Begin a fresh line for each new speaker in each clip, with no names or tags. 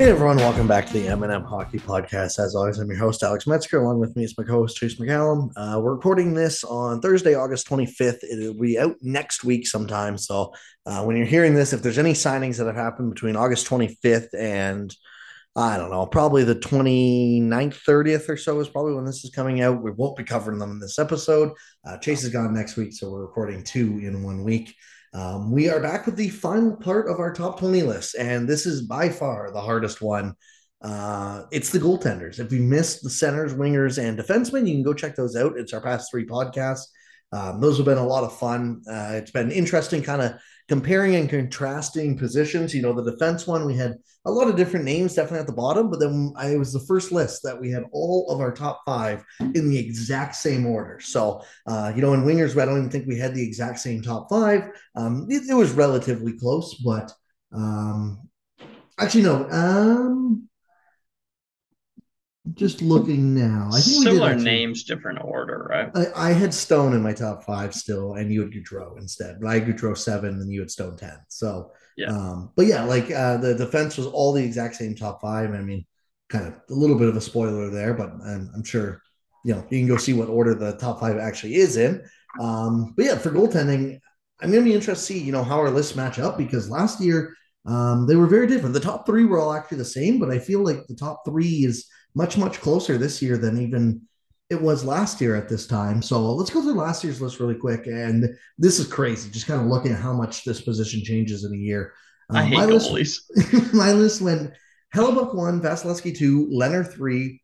Hey everyone, welcome back to the M&M Hockey Podcast. As always, I'm your host Alex Metzger. Along with me is my co-host Chase McCallum. Uh, we're recording this on Thursday, August 25th. It'll be out next week sometime. So uh, when you're hearing this, if there's any signings that have happened between August 25th and I don't know, probably the 29th, 30th or so is probably when this is coming out. We won't be covering them in this episode. Uh, Chase is gone next week, so we're recording two in one week. Um, we are back with the final part of our top 20 list, and this is by far the hardest one. Uh, it's the goaltenders. If you missed the centers, wingers, and defensemen, you can go check those out. It's our past three podcasts. Um, those have been a lot of fun. Uh, it's been interesting, kind of comparing and contrasting positions. You know, the defense one, we had a lot of different names definitely at the bottom, but then I was the first list that we had all of our top five in the exact same order. So, uh, you know, in wingers, I don't even think we had the exact same top five. Um, it, it was relatively close, but um, actually, no. Um, just looking now. I think
similar names, different order, right?
I, I, had Stone in my top five still, and you had Gaudreau instead. But I had Gaudreau seven, and you had Stone ten. So yeah, um, but yeah, like uh, the defense was all the exact same top five. I mean, kind of a little bit of a spoiler there, but I'm, I'm sure you know you can go see what order the top five actually is in. Um, but yeah, for goaltending, I'm going to be interested to see you know how our lists match up because last year um, they were very different. The top three were all actually the same, but I feel like the top three is much, much closer this year than even it was last year at this time. So let's go through last year's list really quick. And this is crazy, just kind of looking at how much this position changes in a year.
Uh, I hate my goalies.
List, my list went Hellebuyck one, Vasilevskiy two, Lehner three,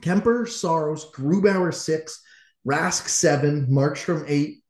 Kuemper, Saros, Grubauer six, Rask seven, Markstrom eight,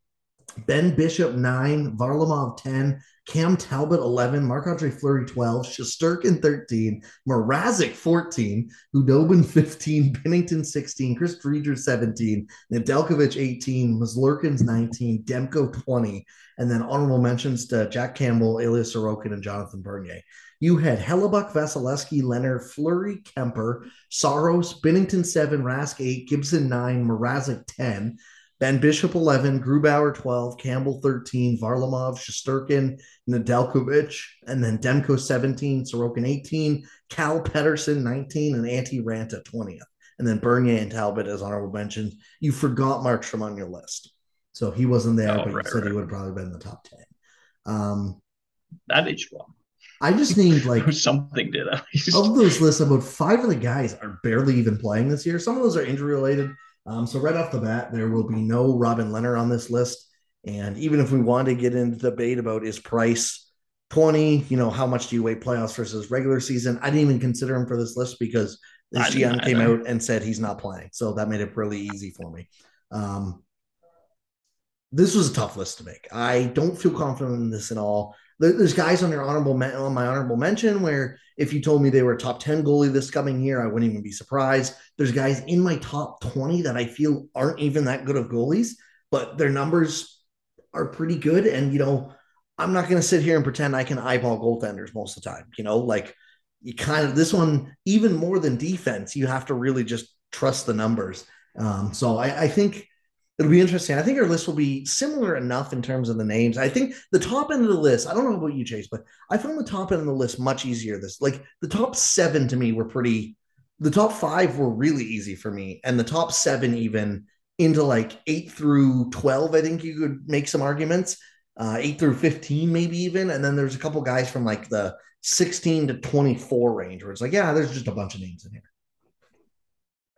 Ben Bishop nine, Varlamov 10, Cam Talbot 11, Marc Andre Fleury 12, Shesterkin 13, Mrazek 14, Khudobin 15, Binnington 16, Chris Driedger 17, Nedeljkovic 18, Merzlikins 19, Demko 20, and then honorable mentions to Jack Campbell, Ilya Sorokin, and Jonathan Bernier. You had Hellebuyck, Vasilevskiy, Lehner, Fleury, Kuemper, Saros, Binnington 7, Rask 8, Gibson 9, Mrazek 10, Ben Bishop 11, Grubauer 12, Campbell 13, Varlamov, Shesterkin, Nedeljkovic, and then Demko 17, Sorokin 18, Cal Petersen 19, and Antti Raanta 20th. And then Bernier and Talbot as honorable mentions. You forgot Markstrom on your list. So he wasn't there, oh, but right, you said right. he would have probably been in the top 10. Um,
that each one.
I just named like
something did at least.
Of those lists, about five of the guys are barely even playing this year. Some of those are injury related. Um, so right off the bat, there will be no Robin Lehner on this list. And even if we want to get into debate about is price 20, you know, how much do you weigh playoffs versus regular season? I didn't even consider him for this list because the GM came out and said he's not playing. So that made it really easy for me. Um, this was a tough list to make. I don't feel confident in this at all. There's guys on your honorable on my honorable mention where if you told me they were a top 10 goalie this coming year, I wouldn't even be surprised. There's guys in my top 20 that I feel aren't even that good of goalies, but their numbers are pretty good. And you know, I'm not going to sit here and pretend I can eyeball goaltenders most of the time. You know, like you kind of this one even more than defense, you have to really just trust the numbers. Um, so I, I think it'll be interesting. I think our list will be similar enough in terms of the names. I think the top end of the list, I don't know about you, Chase, but I found the top end of the list much easier. This like the top seven to me were pretty the top five were really easy for me. And the top seven, even into like eight through 12, I think you could make some arguments. Uh, eight through 15, maybe even. And then there's a couple guys from like the 16 to 24 range where it's like, yeah, there's just a bunch of names in here.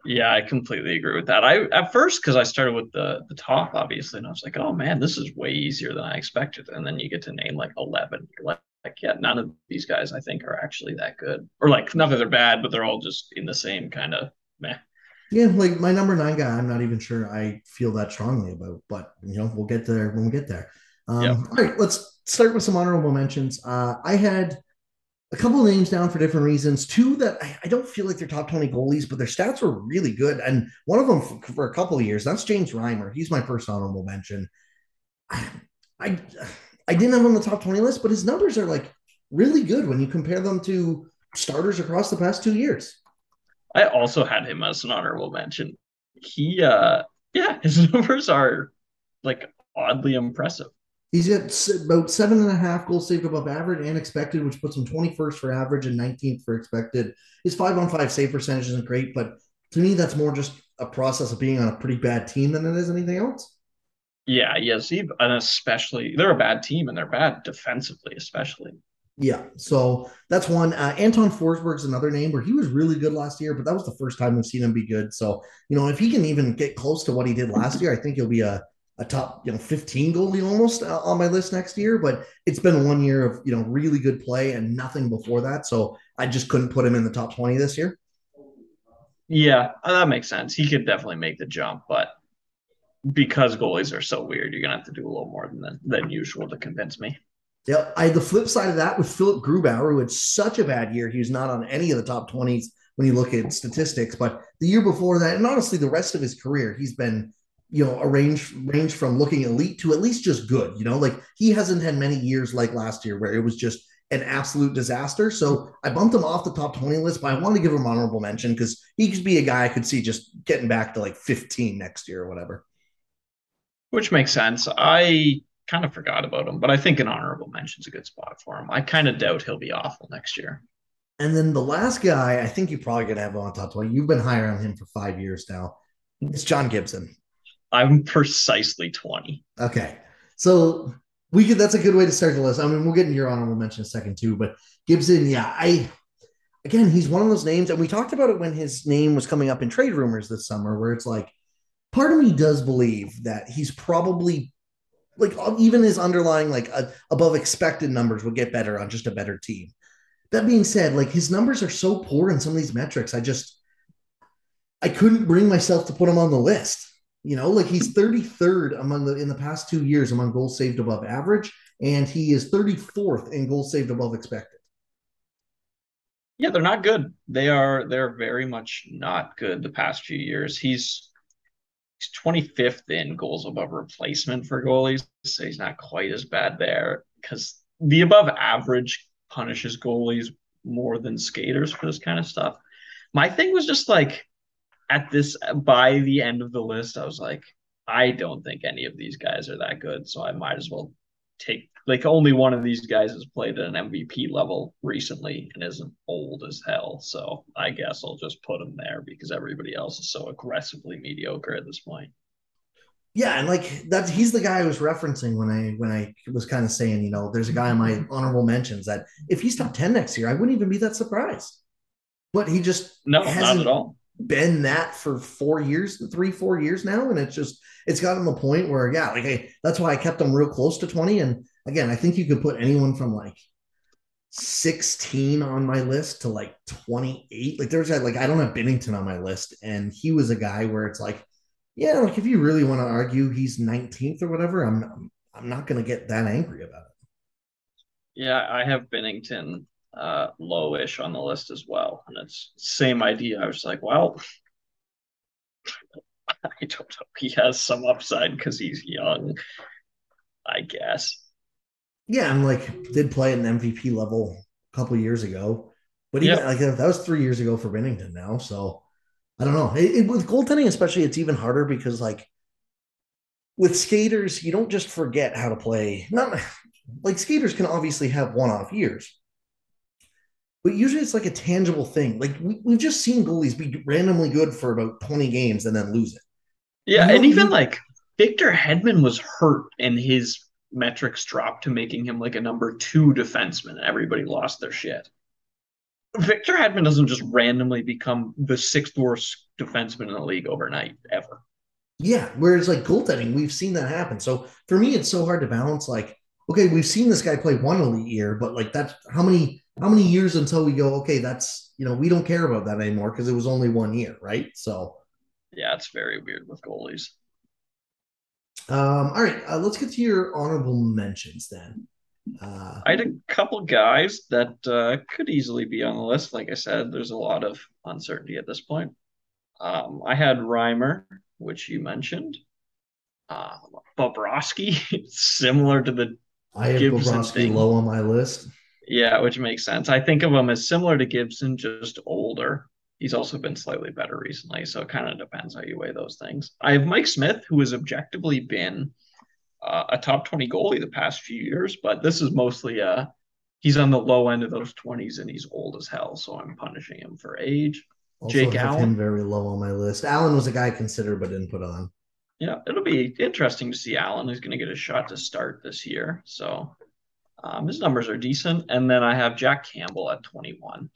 Yeah, I completely agree with that. I at first because I started with the the top, obviously, and I was like, oh man, this is way easier than I expected. And then you get to name like eleven. You're like, like, yeah, none of these guys I think are actually that good. Or like not that they're bad, but they're all just in the same kind of meh.
Yeah, like my number nine guy, I'm not even sure I feel that strongly about, but you know, we'll get there when we get there. Um, yep. All right, let's start with some honorable mentions. Uh, I had a couple names down for different reasons. Two that I, I, don't feel like they're top 20 goalies, but their stats were really good. And one of them for, for a couple of years, that's James Reimer. He's my first honorable mention. I, I, I didn't have him on the top 20 list, but his numbers are like really good when you compare them to starters across the past two years.
I also had him as an honorable mention. He, uh, yeah, his numbers are like oddly impressive.
He's got about seven and a half goals saved above average and expected, which puts him 21st for average and 19th for expected. His five on five save percentage isn't great, but to me, that's more just a process of being on a pretty bad team than it is anything else.
Yeah, yes, and especially they're a bad team and they're bad defensively, especially.
Yeah, so that's one. Uh, Anton Forsberg's another name where he was really good last year, but that was the first time we've seen him be good. So you know, if he can even get close to what he did last year, I think he'll be a a top you know 15 goalie almost uh, on my list next year. But it's been one year of you know really good play and nothing before that, so I just couldn't put him in the top 20 this year.
Yeah, that makes sense. He could definitely make the jump, but because goalies are so weird, you're gonna have to do a little more than than usual to convince me.
yeah I the flip side of that with Philipp Grubauer, who had such a bad year. He was not on any of the top 20s when you look at statistics. But the year before that, and honestly, the rest of his career, he's been, you know, a range range from looking elite to at least just good. You know, like he hasn't had many years like last year where it was just an absolute disaster. So I bumped him off the top 20 list, but I want to give him honorable mention because he could be a guy I could see just getting back to like 15 next year or whatever.
Which makes sense. I kind of forgot about him, but I think an honorable mention is a good spot for him. I kind of doubt he'll be awful next year.
And then the last guy, I think you're probably going to have on top 20. You've been higher on him for five years now. It's John Gibson.
I'm precisely 20.
Okay. So we could, that's a good way to start the list. I mean, we'll get into your honorable mention in a second too, but Gibson, yeah, I, again, he's one of those names, and we talked about it when his name was coming up in trade rumors this summer, where it's like, part of me does believe that he's probably like even his underlying like uh, above expected numbers would get better on just a better team. That being said, like his numbers are so poor in some of these metrics, I just I couldn't bring myself to put him on the list. You know, like he's 33rd among the in the past two years among goals saved above average, and he is 34th in goals saved above expected.
Yeah, they're not good. They are they're very much not good the past few years. He's He's 25th in goals above replacement for goalies, so he's not quite as bad there because the above average punishes goalies more than skaters for this kind of stuff. My thing was just like at this by the end of the list, I was like, I don't think any of these guys are that good, so I might as well take like only one of these guys has played at an MVP level recently and isn't old as hell. So I guess I'll just put him there because everybody else is so aggressively mediocre at this point.
Yeah, and like that's he's the guy I was referencing when I when I was kind of saying, you know, there's a guy in my honorable mentions that if he's top 10 next year, I wouldn't even be that surprised. But he just
no, not at all
been that for four years, three, four years now. And it's just, it's gotten the point where, yeah, like I, that's why I kept them real close to 20. And again, I think you could put anyone from like 16 on my list to like 28. Like there's like, I don't have Binnington on my list. And he was a guy where it's like, yeah, like if you really want to argue he's 19th or whatever, I'm, I'm not going to get that angry about it.
Yeah, I have Binnington uh, lowish on the list as well. And it's same idea. I was like, well, I don't know. He has some upside because he's young, I guess.
Yeah, I'm like did play at an MVP level a couple years ago, but even yep. like that was three years ago for Binnington now. So I don't know. It, it, with goaltending, especially, it's even harder because like with skaters, you don't just forget how to play. Not like skaters can obviously have one-off years, but usually it's like a tangible thing. Like we, we've just seen goalies be randomly good for about 20 games and then lose it.
Yeah, and even like Victor Hedman was hurt and his metrics dropped to making him like a number two defenseman. And everybody lost their shit. Victor Hedman doesn't just randomly become the sixth worst defenseman in the league overnight, ever.
Yeah, whereas like goaltending, we've seen that happen. So for me, it's so hard to balance. Like, okay, we've seen this guy play one elite year, but like that's how many how many years until we go, okay, that's, you know, we don't care about that anymore because it was only one year, right? So,
yeah, it's very weird with goalies.
Um, all right, uh, let's get to your honorable mentions then.
Uh, I had a couple guys that uh, could easily be on the list. Like I said, there's a lot of uncertainty at this point. Um, I had Reimer, which you mentioned. Uh, Bobrovsky, similar to the
I have Gibson Bobrovsky thing. low on my list.
Yeah, which makes sense. I think of him as similar to Gibson, just older. He's also been slightly better recently, so it kind of depends how you weigh those things. I have Mike Smith, who has objectively been uh, a top 20 goalie the past few years, but this is mostly uh he's on the low end of those 20s and he's old as hell, so I'm punishing him for age.
Also
Jake
have
Allen.
him very low on my list. Allen was a guy I considered but didn't put on.
Yeah, it'll be interesting to see Allen who's going to get a shot to start this year. So um, his numbers are decent. And then I have Jack Campbell at 21.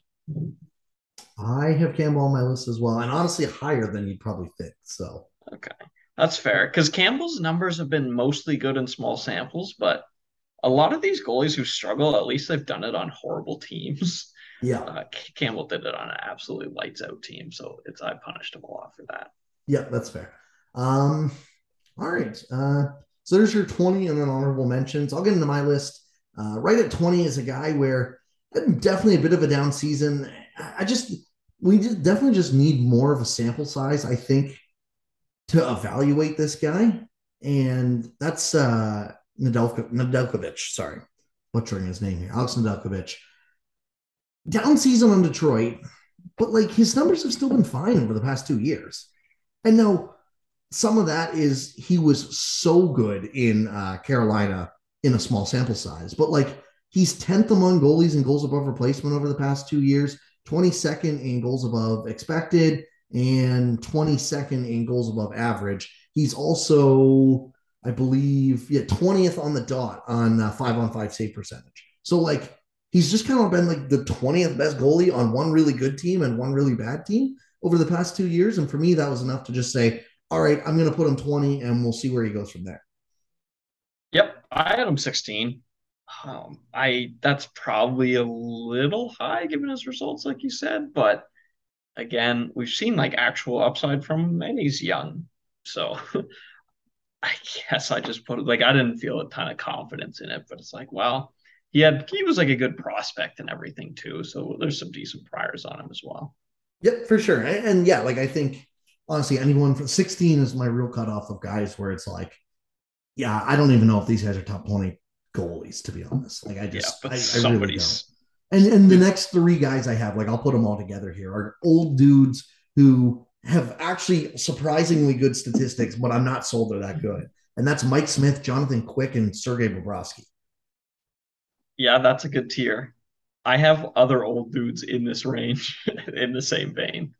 I have Campbell on my list as well, and honestly higher than you'd probably think. So
Okay. That's fair because Campbell's numbers have been mostly good in small samples, but a lot of these goalies who struggle, at least they've done it on horrible teams.
yeah,
Uh, Campbell did it on an absolutely lights out team, so it's I punished him a lot for that.
yeah, that's fair. Um, all right. Uh, so there's your 20 and then honorable mentions. I'll get into my list. Uh, right at 20 is a guy where definitely a bit of a down season. I just we just definitely just need more of a sample size, I think, to evaluate this guy. And that's uh Nedeljko- Nedeljkovic, sorry, butchering his name here. Alex Nedeljkovic. Down season on Detroit, but like his numbers have still been fine over the past two years. And now some of that is he was so good in uh, Carolina in a small sample size, but like he's 10th among goalies and goals above replacement over the past two years, 22nd in goals above expected, and 22nd in goals above average. He's also, I believe, yeah, 20th on the dot on uh, five on five save percentage. So like he's just kind of been like the 20th best goalie on one really good team and one really bad team over the past two years. And for me, that was enough to just say, all right, I'm going to put him 20 and we'll see where he goes from there.
Yep, I had him 16. Um, I that's probably a little high given his results, like you said, but again, we've seen like actual upside from him, and he's young, so I guess I just put it like I didn't feel a ton of confidence in it, but it's like, well, he had he was like a good prospect and everything too, so there's some decent priors on him as well.
Yep, for sure. And, and yeah, like I think honestly, anyone from 16 is my real cutoff of guys where it's like, yeah, I don't even know if these guys are top 20 goalies, to be honest. Like I just
but
I, I really don't. And and the next three guys I have, like I'll put them all together here, are old dudes who have actually surprisingly good statistics, but I'm not sold they're that mm-hmm. good. And that's Mike Smith, Jonathan Quick, and Sergei Bobrovsky.
yeah, that's a good tier. I have other old dudes in this range in the same vein.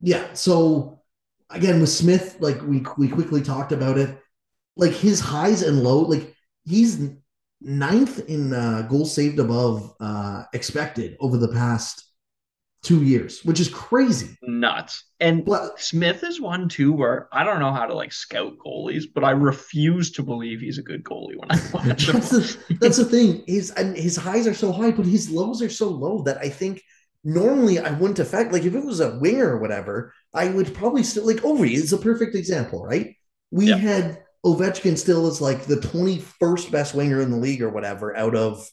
Yeah. So again, with Smith, like we we quickly talked about it, like his highs and low, like he's ninth in uh, goals saved above uh, expected over the past two years, which is crazy.
Nuts. And
But
Smith is one too where I don't know how to like scout goalies, but I refuse to believe he's a good goalie when I watch him.
that's the that's the thing. His and his highs are so high, but his lows are so low that I think normally I wouldn't affect. Like if it was a winger or whatever, I would probably still like Ovi is a perfect example, right? We
Yeah.
had Ovechkin still is like the 21st best winger in the league or whatever out of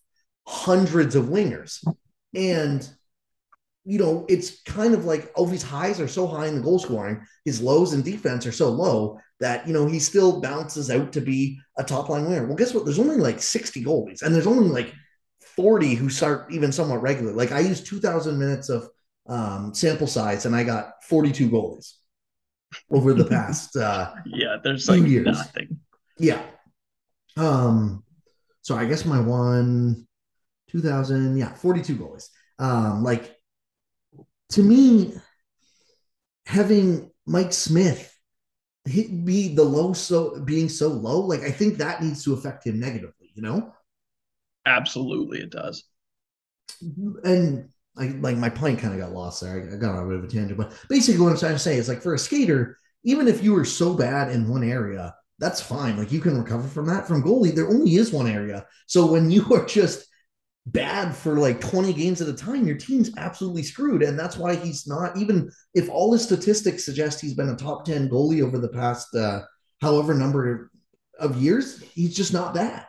hundreds of wingers. And you know, it's kind of like Ovi's highs are so high in the goal scoring, his lows in defense are so low that you know he still bounces out to be a top line winner. Well, guess what? There's only like 60 goalies, and there's only like 40 who start even somewhat regular. Like I used 2,000 minutes of um, sample size, and I got 42 goalies over the past. uh,
Yeah, there's like
years.
nothing.
yeah. Um. So I guess my one, 2,000, yeah, 42 goalies. Um, like to me, having Mike Smith hit be the low so being so low, like I think that needs to affect him negatively, you know?
Absolutely, it does.
And I like my point kind of got lost there. I, I got on a bit of a tangent, but basically what I'm trying to say is like for a skater, even if you were so bad in one area, that's fine. Like you can recover from that. From goalie, there only is one area. So when you are just bad for like 20 games at a time, your team's absolutely screwed. And that's why he's not, even if all his statistics suggest he's been a top 10 goalie over the past uh, however number of years, he's just not that.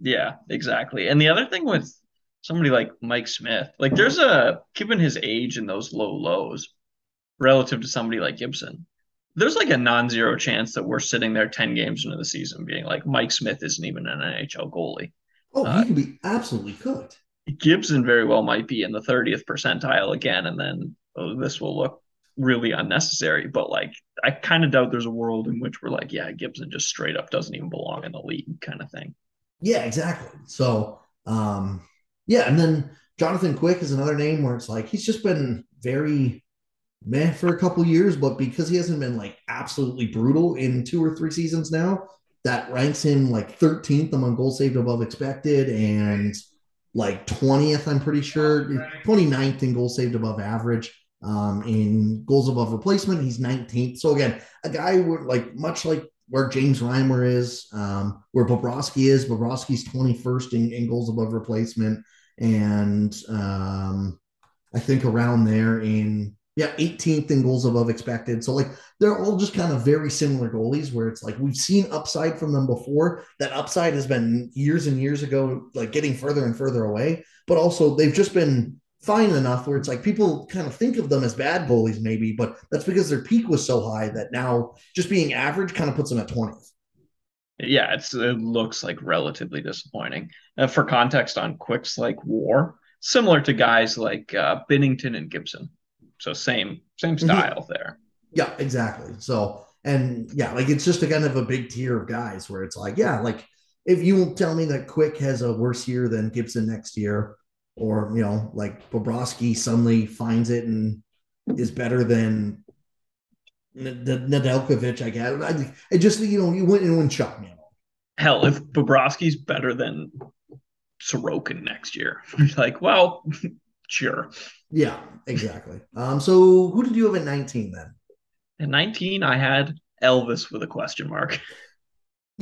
Yeah, exactly. And the other thing with somebody like Mike Smith, like there's a given his age and those low lows relative to somebody like Gibson, there's like a non-zero chance that we're sitting there 10 games into the season being like Mike Smith isn't even an NHL goalie.
Oh,
Uh,
he could be absolutely cooked.
Gibson very well might be in the 30th percentile again, and then oh, this will look really unnecessary. But like I kind of doubt there's a world in which we're like, yeah, Gibson just straight up doesn't even belong in the league, kind of thing.
Yeah, exactly. So, um, yeah, and then Jonathan Quick is another name where it's like he's just been very meh for a couple years, but because he hasn't been like absolutely brutal in two or three seasons now, that ranks him like 13th among goals saved above expected and like 20th, I'm pretty sure, 29th in goals saved above average. Um, in goals above replacement, he's 19th. So again, a guy would like much like where James Reimer is, um, where Bobrovsky is. Bobrovsky's 21st in, in goals above replacement, and um, I think around there in yeah, 18th in goals above expected. So like they're all just kind of very similar goalies where it's like we've seen upside from them before. That upside has been years and years ago, like getting further and further away. But also they've just been fine enough where it's like people kind of think of them as bad goalies, maybe, but that's because their peak was so high that now just being average kind of puts them at 20th.
Yeah, it's it looks like relatively disappointing. Uh, for context on Quick's like war, similar to guys like uh, Binnington and Gibson. So same same mm-hmm. style mm-hmm. there.
Yeah, exactly. So and yeah, like it's just a kind of a big tier of guys where it's like, yeah, like if you tell me that Quick has a worse year than Gibson next year, or you know, like Bobrovsky suddenly finds it and is better than Nedeljkovic, I guess. I, it just you know, you wouldn't, it wouldn't shock me
Hell, if Bobrovsky's better than Sorokin next year, like, well, sure.
Yeah, exactly. Um, so who did you have at 19 then?
At 19, I had Elvis with a question mark.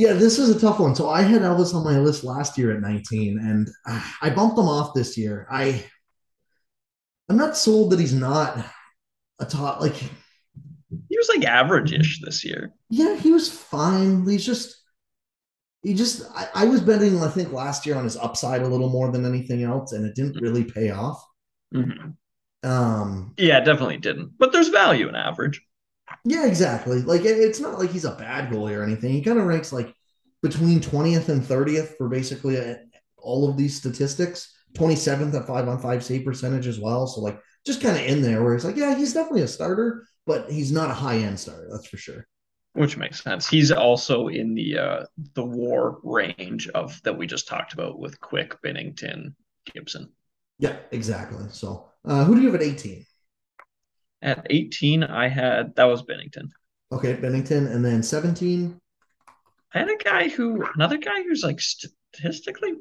Yeah, this is a tough one. So I had Elvis on my list last year at 19, and uh, I bumped him off this year. I I'm not sold that he's not a top like
he was like average-ish this year.
Yeah, he was fine. He's just he just I, I was betting, I think, last year on his upside a little more than anything else, and it didn't really pay off.
Mm-hmm. Um, yeah, definitely didn't. But there's value in average.
Yeah, exactly. Like it's not like he's a bad goalie or anything. He kind of ranks like between 20th and 30th for basically uh, all of these statistics. 27th at five on five save percentage as well. So like just kind of in there where it's like, yeah, he's definitely a starter, but he's not a high end starter. That's for sure.
Which makes sense. He's also in the uh the war range of that we just talked about with Quick, Binnington, Gibson.
Yeah, exactly. So, uh, who do you have at 18?
At 18, I had that was Binnington.
Okay, Binnington, and then 17.
I had a guy who another guy who's like statistically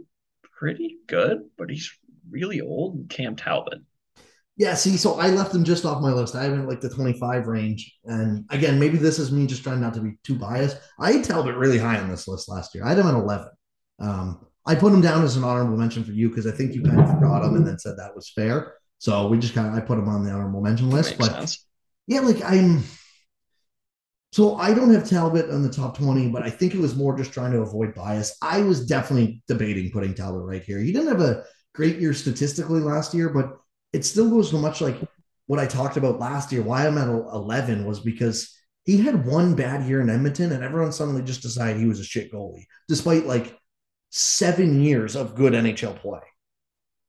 pretty good, but he's really old. Cam Talbot.
Yeah, see, so I left them just off my list. I haven't like the 25 range. And again, maybe this is me just trying not to be too biased. I had Talbot really high on this list last year. I had him at 11. Um, I put him down as an honorable mention for you because I think you kind of forgot him and then said that was fair. So we just kind of I put him on the honorable mention list. But sense. yeah, like I'm so I don't have Talbot on the top 20, but I think it was more just trying to avoid bias. I was definitely debating putting Talbot right here. He didn't have a great year statistically last year, but it still goes much like what I talked about last year. Why I'm at 11 was because he had one bad year in Edmonton and everyone suddenly just decided he was a shit goalie, despite like seven years of good NHL play.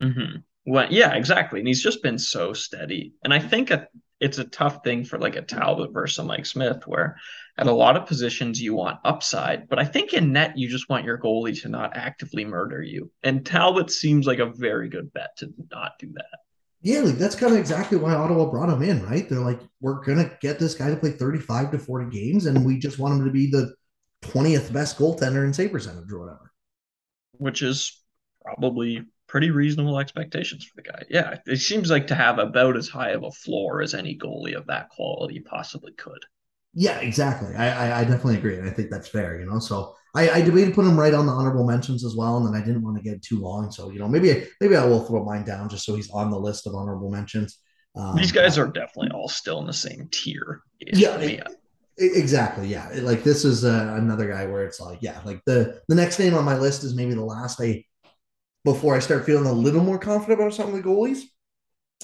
Mm-hmm. Well, yeah, exactly. And he's just been so steady. And I think it's a tough thing for like a Talbot versus Mike Smith, where at a lot of positions you want upside, but I think in net you just want your goalie to not actively murder you. And Talbot seems like a very good bet to not do that.
Yeah, like that's kind of exactly why Ottawa brought him in, right? They're like, we're gonna get this guy to play 35 to 40 games, and we just want him to be the 20th best goaltender in save percentage or whatever
which is probably pretty reasonable expectations for the guy. Yeah, it seems like to have about as high of a floor as any goalie of that quality possibly could.
Yeah, exactly. I, I, I definitely agree, and I think that's fair. You know, so I, I debated putting him right on the honorable mentions as well, and then I didn't want to get too long. So you know, maybe maybe I will throw mine down just so he's on the list of honorable mentions.
Um, These guys are definitely all still in the same tier.
Yeah, Exactly. Yeah. Like this is uh, another guy where it's like, yeah, like the the next name on my list is maybe the last I before I start feeling a little more confident about some of the goalies.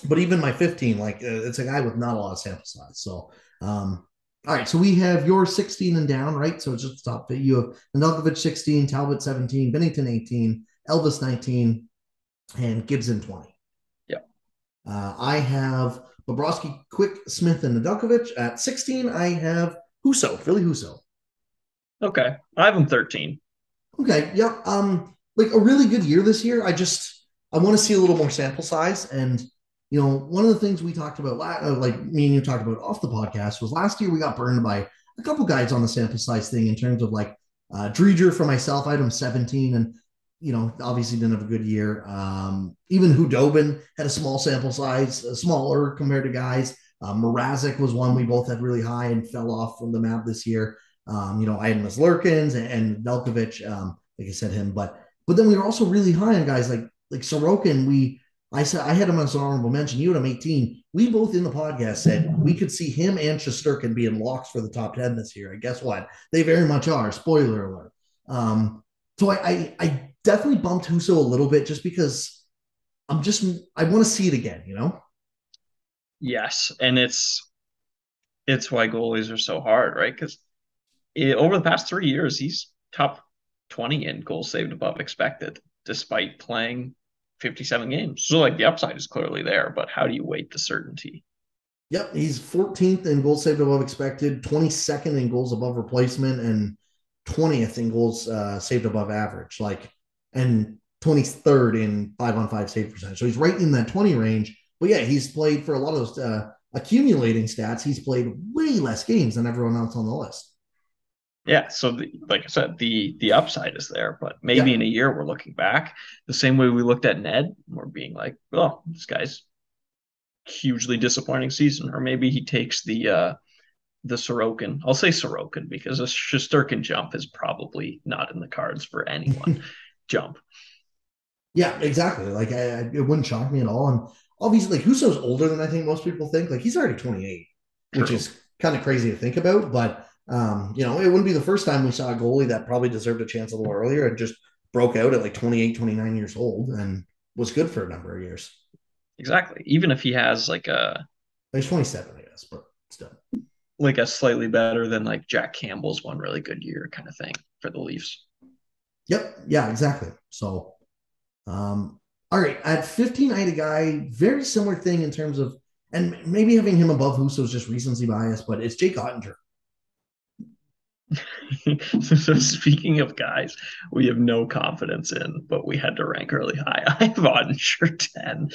But even my 15, like uh, it's a guy with not a lot of sample size. So, um, all right. So we have your 16 and down, right? So it's just the top. You have Nedeljkovic 16, Talbot 17, Binnington 18, Elvis 19, and Gibson 20.
Yeah.
Uh, I have Bobrovsky, Quick, Smith, and Nedeljkovic. At 16, I have Husso, Ville Husso.
Okay. I have him 13.
Okay. Yeah. Um, like a really good year this year. I just I want to see a little more sample size. And you know, one of the things we talked about, uh, like me and you talked about off the podcast, was last year we got burned by a couple guys on the sample size thing in terms of like uh, Driedger for myself, item 17, and you know, obviously didn't have a good year. Um, even Khudobin had a small sample size, uh, smaller compared to guys. Uh, Mrazek was one we both had really high and fell off from the map this year. Um, you know, I had Merzlikins and, and Velkovic, um, like I said, him, but but then we were also really high on guys like like Sorokin. We I said I had him as an honorable mention. You had him 18. We both in the podcast said we could see him and Shesterkin being locks for the top 10 this year. And guess what? They very much are. Spoiler alert. Um, so I, I, I definitely bumped Husso a little bit just because I'm just I want to see it again, you know?
Yes. And it's it's why goalies are so hard, right? Because over the past three years, he's top 20 in goals saved above expected, despite playing 57 games. So, like, the upside is clearly there, but how do you weight the certainty?
Yep. He's 14th in goals saved above expected, 22nd in goals above replacement, and 20th in goals uh, saved above average. Like, and 23rd in five on five save percentage. So he's right in that 20 range. But yeah, he's played for a lot of those uh, accumulating stats. He's played way less games than everyone else on the list.
Yeah, so the, like I said, the the upside is there, but maybe yeah. in a year we're looking back the same way we looked at Ned. We're being like, "Oh, this guy's hugely disappointing season," or maybe he takes the uh, the Sorokin. I'll say Sorokin because a Shesterkin jump is probably not in the cards for anyone. jump.
Yeah, exactly. Like I, it wouldn't shock me at all. And obviously, like Husso's older than I think most people think. Like he's already 28, True. which is kind of crazy to think about, but um, you know, it wouldn't be the first time we saw a goalie that probably deserved a chance a little earlier and just broke out at like 28, 29 years old and was good for a number of years.
Exactly. Even if he has like a
he's 27, I guess, but still.
Like a slightly better than like Jack Campbell's one really good year kind of thing for the Leafs.
Yep. Yeah, exactly. So um all right. At 15, I had a guy, very similar thing in terms of and maybe having him above Husso is just recency bias, but it's Jake Oettinger.
so speaking of guys we have no confidence in, but we had to rank really high. I have Oettinger 10.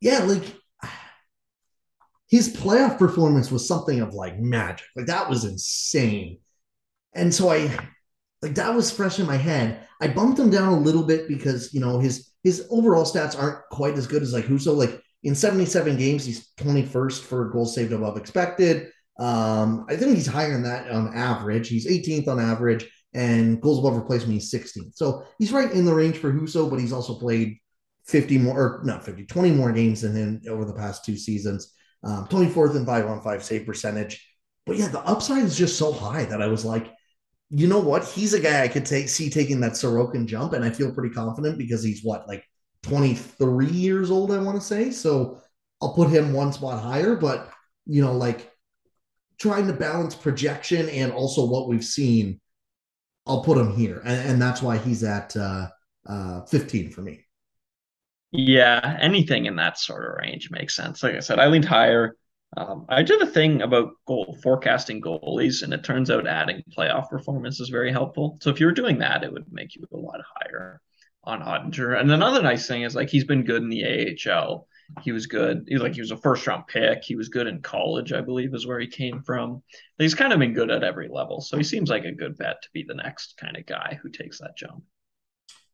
Yeah, like his playoff performance was something of like magic. Like that was insane. And so I like that was fresh in my head. I bumped him down a little bit because you know his his overall stats aren't quite as good as like Husso. Like in 77 games, he's 21st for goals saved above expected. Um, I think he's higher than that on average. He's 18th on average, and goals above replacement, he's 16th. So he's right in the range for Husso, but he's also played 50 more, or not 50, 20 more games than him over the past two seasons. Um, 24th in five on five save percentage. But yeah, the upside is just so high that I was like, you know what? He's a guy I could take see taking that Sorokin jump, and I feel pretty confident because he's what, like 23 years old, I want to say. So I'll put him one spot higher, but you know, like trying to balance projection and also what we've seen, I'll put him here, and, and that's why he's at uh, uh, 15 for me.
Yeah, anything in that sort of range makes sense. Like I said, I leaned higher. Um, I did a thing about goal forecasting goalies, and it turns out adding playoff performance is very helpful. So if you were doing that, it would make you a lot higher on Oettinger. And another nice thing is like he's been good in the AHL he was good. He was like he was a first round pick. He was good in college, I believe, is where he came from. He's kind of been good at every level, so he seems like a good bet to be the next kind of guy who takes that jump.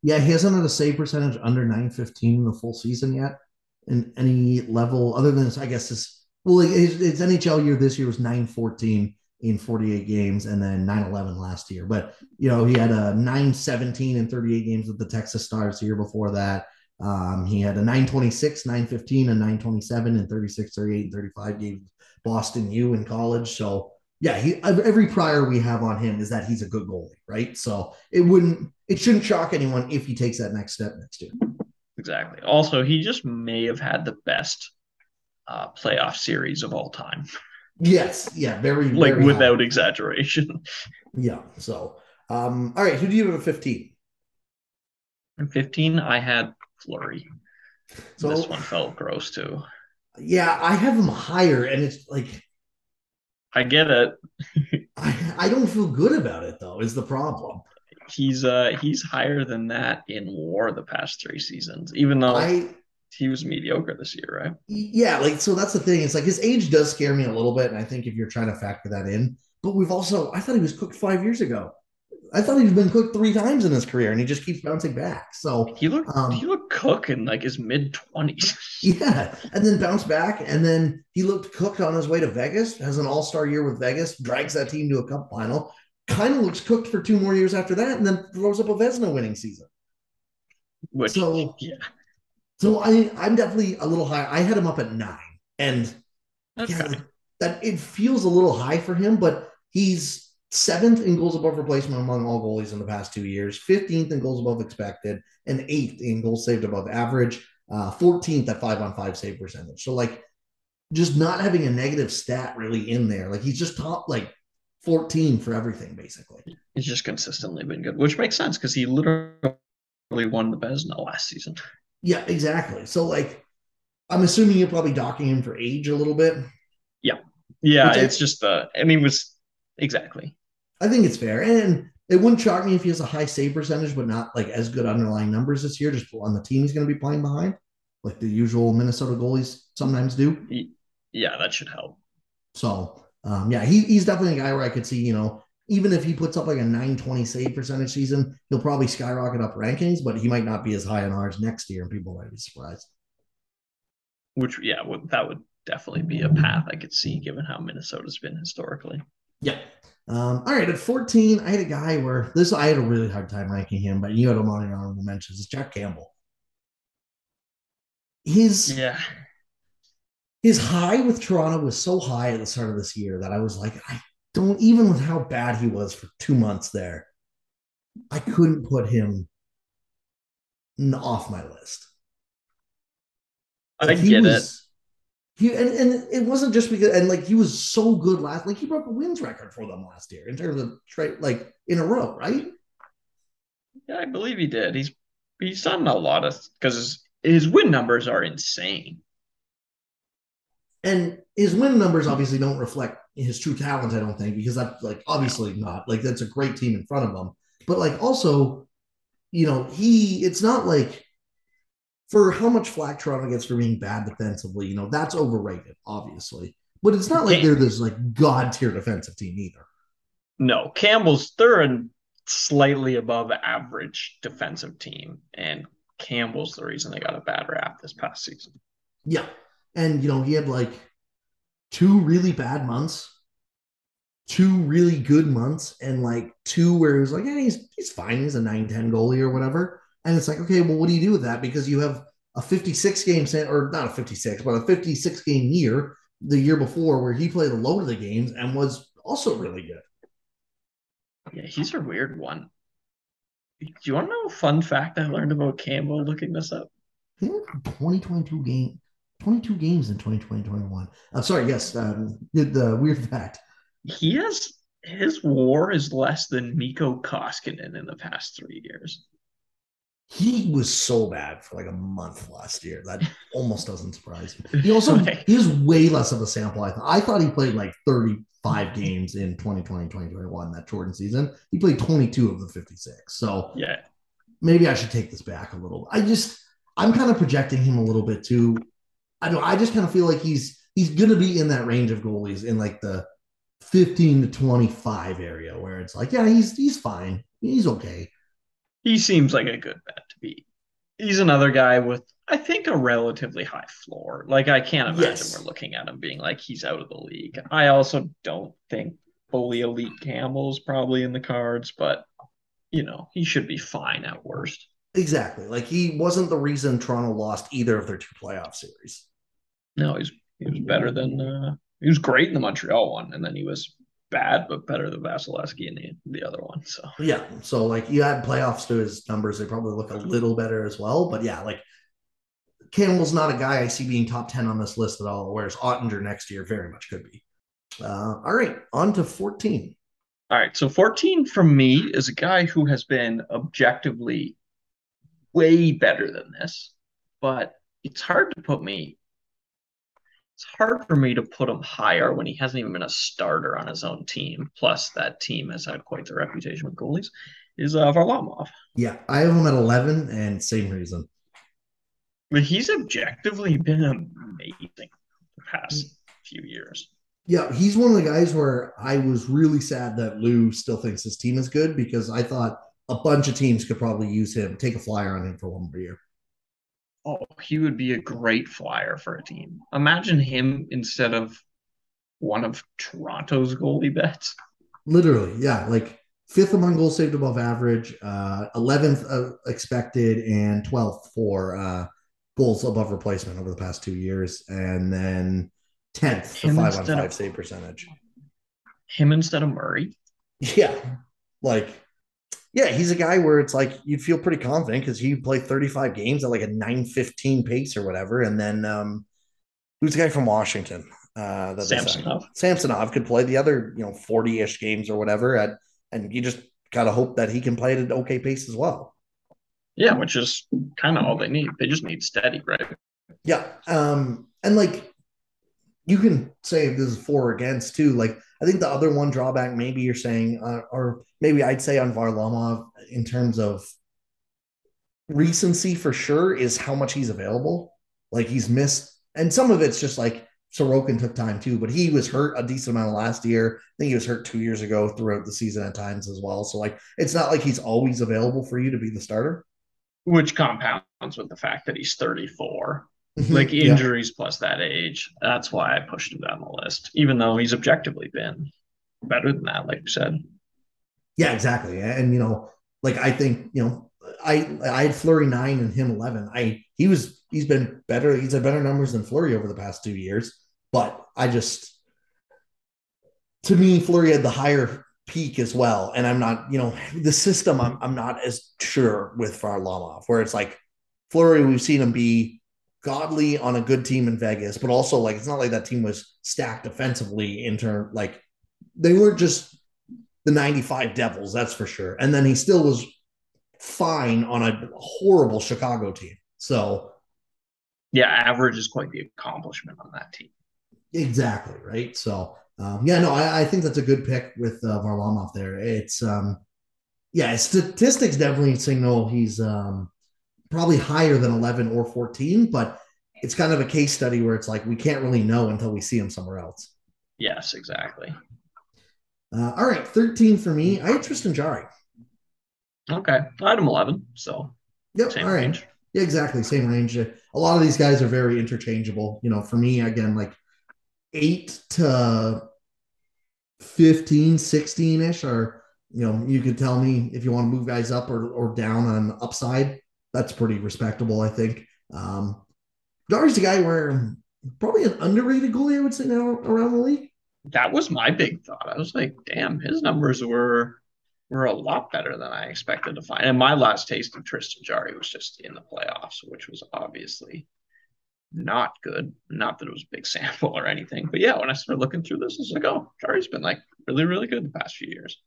Yeah, he hasn't had a save percentage under nine fifteen in the full season yet, in any level other than I guess this. well his, NHL year this year was nine fourteen in 48 games and then 9-11 last year but you know he had a 9-17 in 38 games with the texas stars the year before that um, he had a 926, 915, and 927 and 36, 38, and 35 games Boston U in college. So yeah, he every prior we have on him is that he's a good goalie, right? So it wouldn't it shouldn't shock anyone if he takes that next step next year.
Exactly. Also, he just may have had the best uh, playoff series of all time.
Yes, yeah, very
like
very
without high. exaggeration.
Yeah. So, um, all right, who do you have at fifteen?
At fifteen, I had Fleury. So this one felt gross too.
Yeah, I have him higher, and it's like
I get it.
I, I don't feel good about it though. Is the problem?
He's uh he's higher than that in WAR the past three seasons, even though
I
he was mediocre this year, right?
yeah, like so that's the thing. It's like his age does scare me a little bit, and I think if you're trying to factor that in, but we've also I thought he was cooked five years ago. I thought he's been cooked three times in his career, and he just keeps bouncing back. So
He looked
um,
he looked cook in like his mid twenties.
yeah, and then bounce back, and then he looked cooked on his way to Vegas. Has an All Star year with Vegas, drags that team to a Cup final. Kind of looks cooked for two more years after that, and then throws up a Vezina winning season.
Which
So
yeah,
So I I'm definitely a little high. I had him up at nine, and
okay.
yeah, that it feels a little high for him, but he's seventh in goals above replacement among all goalies in the past two years, 15th in goals above expected, and eighth in goals saved above average, uh, 14th at five on five save percentage. So like just not having a negative stat really in there. Like he's just top like 14 for everything, basically.
He's just consistently been good, which makes sense because he literally won the Vezina last season.
Yeah, exactly. So like I'm assuming you're probably docking him for age a little bit.
Yeah, yeah.
Which I-
It's just the. I mean, was exactly.
I think it's fair. And it wouldn't shock me if he has a high save percentage, but not like as good underlying numbers this year, just on the team he's going to be playing behind, like the usual Minnesota goalies sometimes do.
Yeah, that should help.
So, um, yeah, he, he's definitely a guy where I could see, you know, even if he puts up like a 920 save percentage season, he'll probably skyrocket up rankings, but he might not be as high on ours next year, and people might be surprised.
Which yeah, that would definitely be a path I could see given how Minnesota's been historically.
Yeah. Um, all right, at 14, I had a guy where this I had a really hard time ranking him, but you had him on your honorable mentions. It's Jack Campbell. His
Yeah,
his high with Toronto was so high at the start of this year that I was like, I don't even with how bad he was for two months there, I couldn't put him off my list.
I get it.
He and, and it wasn't just because and like he was so good last like he broke a wins record for them last year in terms of trade like in a row, right?
Yeah, I believe he did. He's he's done a lot of because his, his win numbers are insane.
And his win numbers obviously don't reflect his true talent, I don't think, because that's like obviously not. Like that's a great team in front of him. But like also, you know, he it's not like for how much flack Toronto gets for being bad defensively, you know, that's overrated, obviously. But it's not like they're this like god tier defensive team either.
No, Campbell's they're a slightly above average defensive team, and Campbell's the reason they got a bad rap this past season.
Yeah. And you know, he had like two really bad months, two really good months, and like two where he was like, yeah, he's he's fine. He's a 9-10 goalie or whatever. And it's like, okay, well, what do you do with that? Because you have a 56 game set, or not a 56, but a 56 game year the year before where he played a load of the games and was also really good.
Yeah, he's a weird one. Do you want to know a fun fact I learned about Campbell looking this up?
He had 2022 game, 22 games in 2020, 21. I'm sorry, yes, um, the, the weird fact.
He has his war is less than Mikko Koskinen in the past three years.
He was so bad for like a month last year that almost doesn't surprise me. He also
Like-
he was way less of a sample. I thought I thought he played like 35 games in 2020, 2021, that Jordan season. He played 22 of the 56. So
Yeah,
maybe I should take this back a little. I just I'm kind of projecting him a little bit too. I don't I just kind of feel like he's he's gonna be in that range of goalies in like the 15 to 25 area where it's like, yeah, he's he's fine. He's okay.
He seems like a good bet to be. He's another guy with, I think, a relatively high floor. Like I can't imagine
Yes.
we're looking at him being like he's out of the league. I also don't think fully elite Campbell's probably in the cards, but you know he should be fine at worst.
Exactly. Like he wasn't the reason Toronto lost either of their two playoff series.
No, he's he was better than uh, he was great in the Montreal one, and then he was bad but better than Vasilevskiy in the the other one. So
Yeah. So like you add playoffs to his numbers, they probably look a little better as well. But yeah, like Campbell's not a guy I see being top 10 on this list at all, whereas Oettinger next year very much could be. Uh, all right, on to 14.
All right, so 14 from me is a guy who has been objectively way better than this, but it's hard to put me. It's hard for me to put him higher when he hasn't even been a starter on his own team. Plus, that team has had quite the reputation with goalies. Is uh, Varlamov?
Yeah, I have him at eleven, and same reason.
But he's objectively been amazing the past few years.
Yeah, he's one of the guys where I was really sad that Lou still thinks his team is good because I thought a bunch of teams could probably use him, take a flyer on him for one more year.
Oh, he would be a great flyer for a team. Imagine him instead of one of Toronto's goalie bets.
Literally, yeah, like fifth among goals saved above average, uh, 11th uh, expected, and 12th for uh, goals above replacement over the past two years, and then 10th for five on five of, save percentage.
Him instead of Murray.
Yeah, like yeah, he's a guy where it's like you'd feel pretty confident because he played 35 games at like a 915 pace or whatever. And then um who's the guy from Washington? Uh
Samsonov.
Samsonov could play the other, you know, 40-ish games or whatever at and you just gotta hope that he can play at an okay pace as well.
Yeah, which is kind of all they need. They just need steady, right?
Yeah. Um, and like you can say this is for or against too. Like I think the other one drawback, maybe you're saying, uh, or maybe I'd say on Varlamov in terms of recency for sure, is how much he's available. Like he's missed, and some of it's just like Sorokin took time too, but he was hurt a decent amount last year. I think he was hurt two years ago throughout the season at times as well. So like it's not like he's always available for you to be the starter.
Which compounds with the fact that he's 34. Mm-hmm. like injuries yeah. plus that age. That's why I pushed him down the list, even though he's objectively been better than that, like you said.
Yeah, exactly. And you know, like I think, you know, I I had Fleury nine and him eleven. I he was he's been better, he's had better numbers than Fleury over the past two years. But I just to me, Fleury had the higher peak as well. And I'm not, you know, the system I'm I'm not as sure with Varlamov, where it's like Fleury, we've seen him be godly on a good team in Vegas, but also like it's not like that team was stacked offensively in turn like they weren't just the 95 Devils, that's for sure. And then he still was fine on a horrible Chicago team. So
yeah, average is quite the accomplishment on that team.
Exactly, right? So um, yeah, no, I, I, think that's a good pick with uh, Varlamov there. It's um yeah, statistics definitely signal he's um probably higher than 11 or 14, but it's kind of a case study where it's like we can't really know until we see him somewhere else.
Yes, exactly.
Uh, all right, 13 for me. I had Tristan Jarry.
Okay. I had him 11, so
yep, same all right. range. Yeah, exactly. Same range. A lot of these guys are very interchangeable. You know, for me, again, like eight to 15, 16 ish are, you know, you could tell me if you want to move guys up or, or down on upside that's pretty respectable, I think. Um, Dar's a guy where probably an underrated goalie, I would say now around the league.
That was my big thought. I was like, damn, his numbers were were a lot better than I expected to find. And my last taste of Tristan Jarry was just in the playoffs, which was obviously not good. Not that it was a big sample or anything, but yeah, when I started looking through this, I was like, oh, Jarry's been like really, really good the past few years.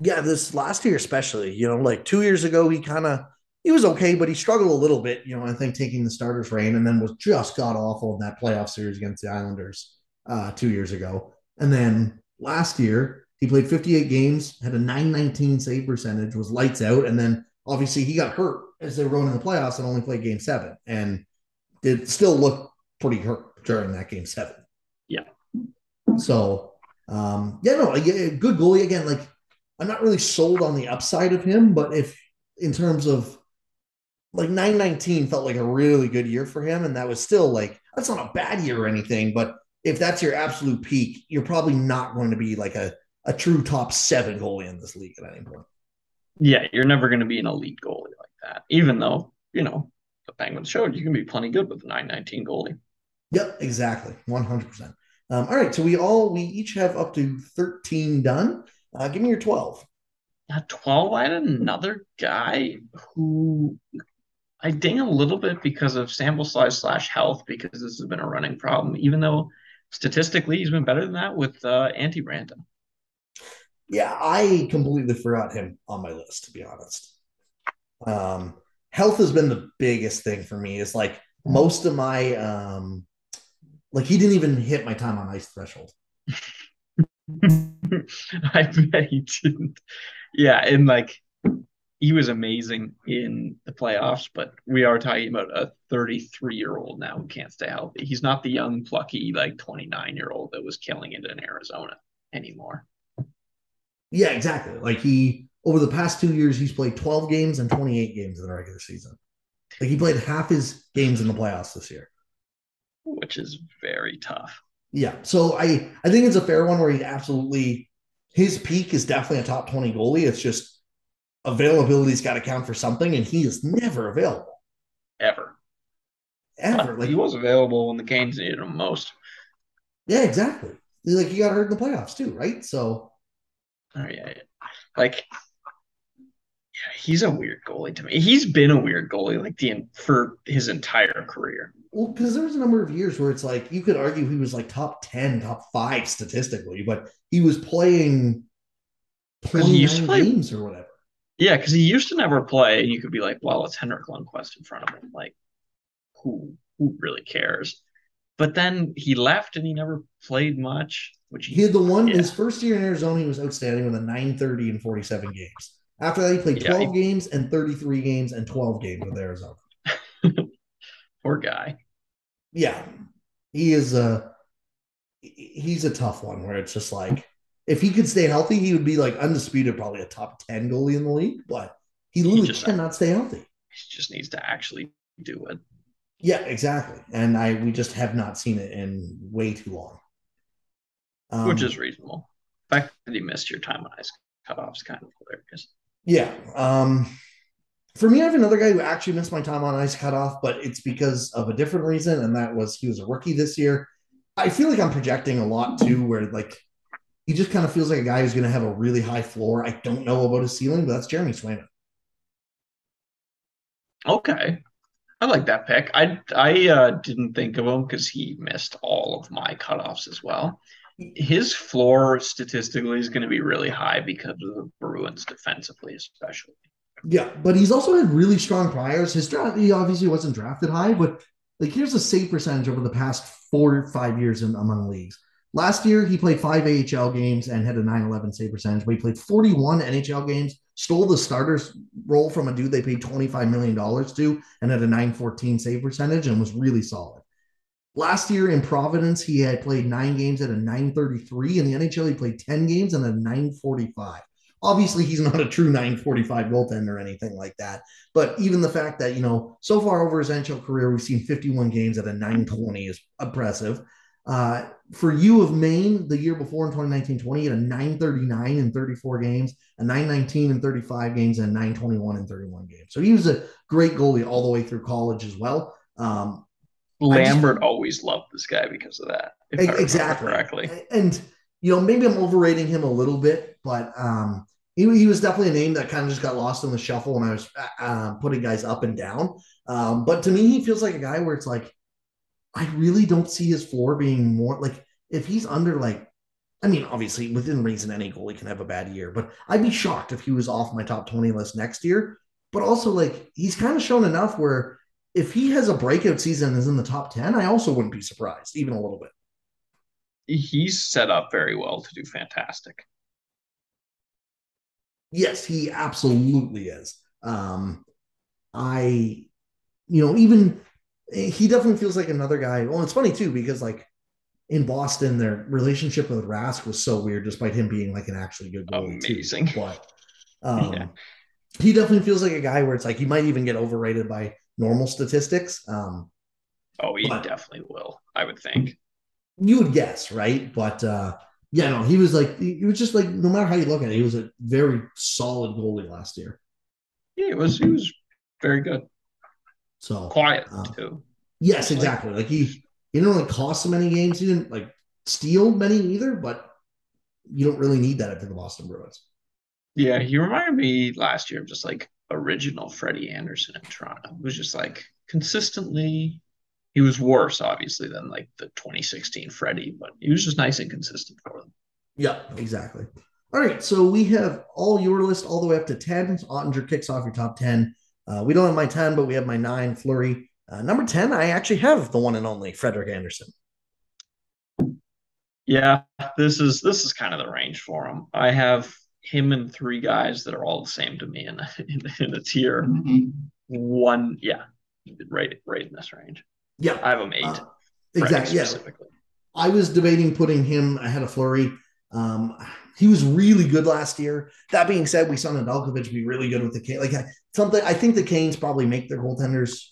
Yeah, this last year especially, you know, like two years ago, he kind of he was okay, but he struggled a little bit, you know, I think taking the starter's reign and then was just god awful in that playoff series against the Islanders uh, two years ago. And then last year, he played 58 games, had a 919 save percentage, was lights out. And then obviously he got hurt as they were going in the playoffs and only played game seven and did still look pretty hurt during that game seven.
Yeah.
So, um, yeah, no, a good goalie. Again, like, I'm not really sold on the upside of him, but if in terms of like 919 felt like a really good year for him. And that was still like, that's not a bad year or anything. But if that's your absolute peak, you're probably not going to be like a, a true top seven goalie in this league at any point.
Yeah, you're never going to be an elite goalie like that, even though, you know, the Penguins showed you can be plenty good with a 919 goalie.
Yep, exactly. 100%. Um, all right. So we all, we each have up to 13 done. Uh, give me your 12.
At 12, I had another guy who I ding a little bit because of sample size slash health because this has been a running problem, even though statistically he's been better than that with uh, Antti Raanta.
Yeah, I completely forgot him on my list, to be honest. Um, health has been the biggest thing for me. It's like most of my um, Like he didn't even hit my time on ice threshold.
I bet he didn't. Yeah, and like he was amazing in the playoffs, but we are talking about a 33 year old now who can't stay healthy. He's not the young, plucky, like 29 year old that was killing it in Arizona anymore.
Yeah, exactly. Like he over the past two years, he's played 12 games and 28 games in the regular season. Like he played half his games in the playoffs this year,
which is very tough.
Yeah, so I I think it's a fair one where he absolutely his peak is definitely a top 20 goalie. It's just availability's got to count for something, and he is never available.
Ever.
Ever. Uh, like
he was available when the Canes needed him most.
Yeah, exactly. Like he got hurt in the playoffs too, right? So
Oh yeah. Like yeah, he's a weird goalie to me. He's been a weird goalie like the for his entire career.
Well, because there was a number of years where it's like you could argue he was like top 10, top five statistically, but he was playing 29 play, games or whatever.
Yeah, because he used to never play. And you could be like, well, it's Henrik Lundqvist in front of him. Like, who who really cares? But then he left and he never played much. Which
he, he had the one yeah. his first year in Arizona, he was outstanding with a 930 and 47 games. After that, he played 12 yeah, he, games and 33 games and 12 games with Arizona.
Poor guy.
Yeah. He is a he's a tough one where it's just like if he could stay healthy, he would be like undisputed, probably a top 10 goalie in the league, but he literally he just, cannot stay healthy.
He just needs to actually do it.
Yeah, exactly. And I we just have not seen it in way too long.
Um, Which is reasonable. The fact that he missed your time on ice cutoffs kind of hilarious.
Yeah. Um for me, I have another guy who actually missed my time on ice cutoff, but it's because of a different reason, and that was he was a rookie this year. I feel like I'm projecting a lot too, where like he just kind of feels like a guy who's going to have a really high floor. I don't know about his ceiling, but that's Jeremy Swayman.
Okay. I like that pick. I I uh, didn't think of him because he missed all of my cutoffs as well. His floor statistically is going to be really high because of the Bruins defensively, especially.
Yeah, but he's also had really strong priors. His draft, he obviously wasn't drafted high, but like here's a save percentage over the past four or five years in, among leagues. Last year, he played five AHL games and had a 9 11 save percentage, but he played 41 NHL games, stole the starter's role from a dude they paid $25 million to, and had a 914 save percentage and was really solid. Last year in Providence, he had played nine games at a 933. In the NHL, he played 10 games and a 945. Obviously, he's not a true 945 goaltender or anything like that. But even the fact that, you know, so far over his NHL career, we've seen 51 games at a 920 is impressive. Uh, for U of Maine, the year before in 2019 20, he had a 939 in 34 games, a 919 in 35 games, and a 921 in 31 games. So he was a great goalie all the way through college as well. Um,
Lambert just, always loved this guy because of that.
exactly. Correctly. And, you know, maybe I'm overrating him a little bit, but um, he, he was definitely a name that kind of just got lost in the shuffle when I was uh, putting guys up and down. Um, but to me, he feels like a guy where it's like, I really don't see his floor being more like if he's under like I mean, obviously within reason any goalie can have a bad year, but I'd be shocked if he was off my top 20 list next year. But also like he's kind of shown enough where if he has a breakout season and is in the top 10, I also wouldn't be surprised, even a little bit.
He's set up very well to do fantastic.
Yes, he absolutely is. Um, I, you know, even he definitely feels like another guy. Well, it's funny too because like in Boston, their relationship with Rask was so weird, despite him being like an actually good goalie.
Amazing.
Too. But um, yeah. he definitely feels like a guy where it's like he might even get overrated by normal statistics. Um,
oh, he definitely will. I would think.
You would guess, right? But uh, yeah, no, he was like he was just like no matter how you look at it, he was a very solid goalie last year.
Yeah, it was he was very good.
So
quiet uh, too.
Yes, exactly. Like, he he didn't really cost so many games. He didn't like steal many either, but you don't really need that for the Boston Bruins.
Yeah, he reminded me last year of just like original Freddie Andersen in Toronto. It was just like consistently he was worse, obviously, than like the 2016 Freddie, but he was just nice and consistent for them.
Yeah, exactly. All right, so we have all your list all the way up to 10. Oettinger kicks off your top 10. Uh, we don't have my 10, but we have my nine, Fleury. Uh, number 10, I actually have the one and only Frederik Andersen.
Yeah, this is this is kind of the range for him. I have him and three guys that are all the same to me in in, in a tier mm-hmm. one. Yeah, right, right in this range.
Yeah,
I have him eight. Uh,
exactly. Yeah. I was debating putting him ahead of Fleury. Um, he was really good last year. That being said, we saw Nedeljkovic be really good with the Cane. Like something, I think the Canes probably make their goaltenders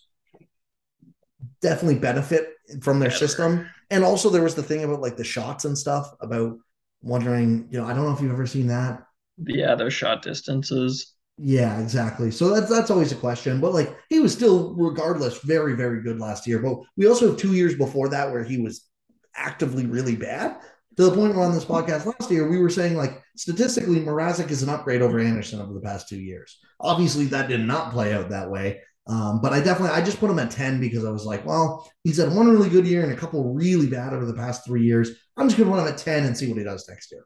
definitely benefit from their system. And also, there was the thing about like the shots and stuff about wondering, you know, I don't know if you've ever seen that.
Yeah, those shot distances.
Yeah, exactly. So that's that's always a question. But like he was still, regardless, very, very good last year. But we also have two years before that where he was actively really bad. To the point where on this podcast last year, we were saying like statistically, Mrazek is an upgrade over Andersen over the past two years. Obviously, that did not play out that way. Um, but I definitely I just put him at 10 because I was like, well, he's had one really good year and a couple really bad over the past three years. I'm just gonna put him at 10 and see what he does next year.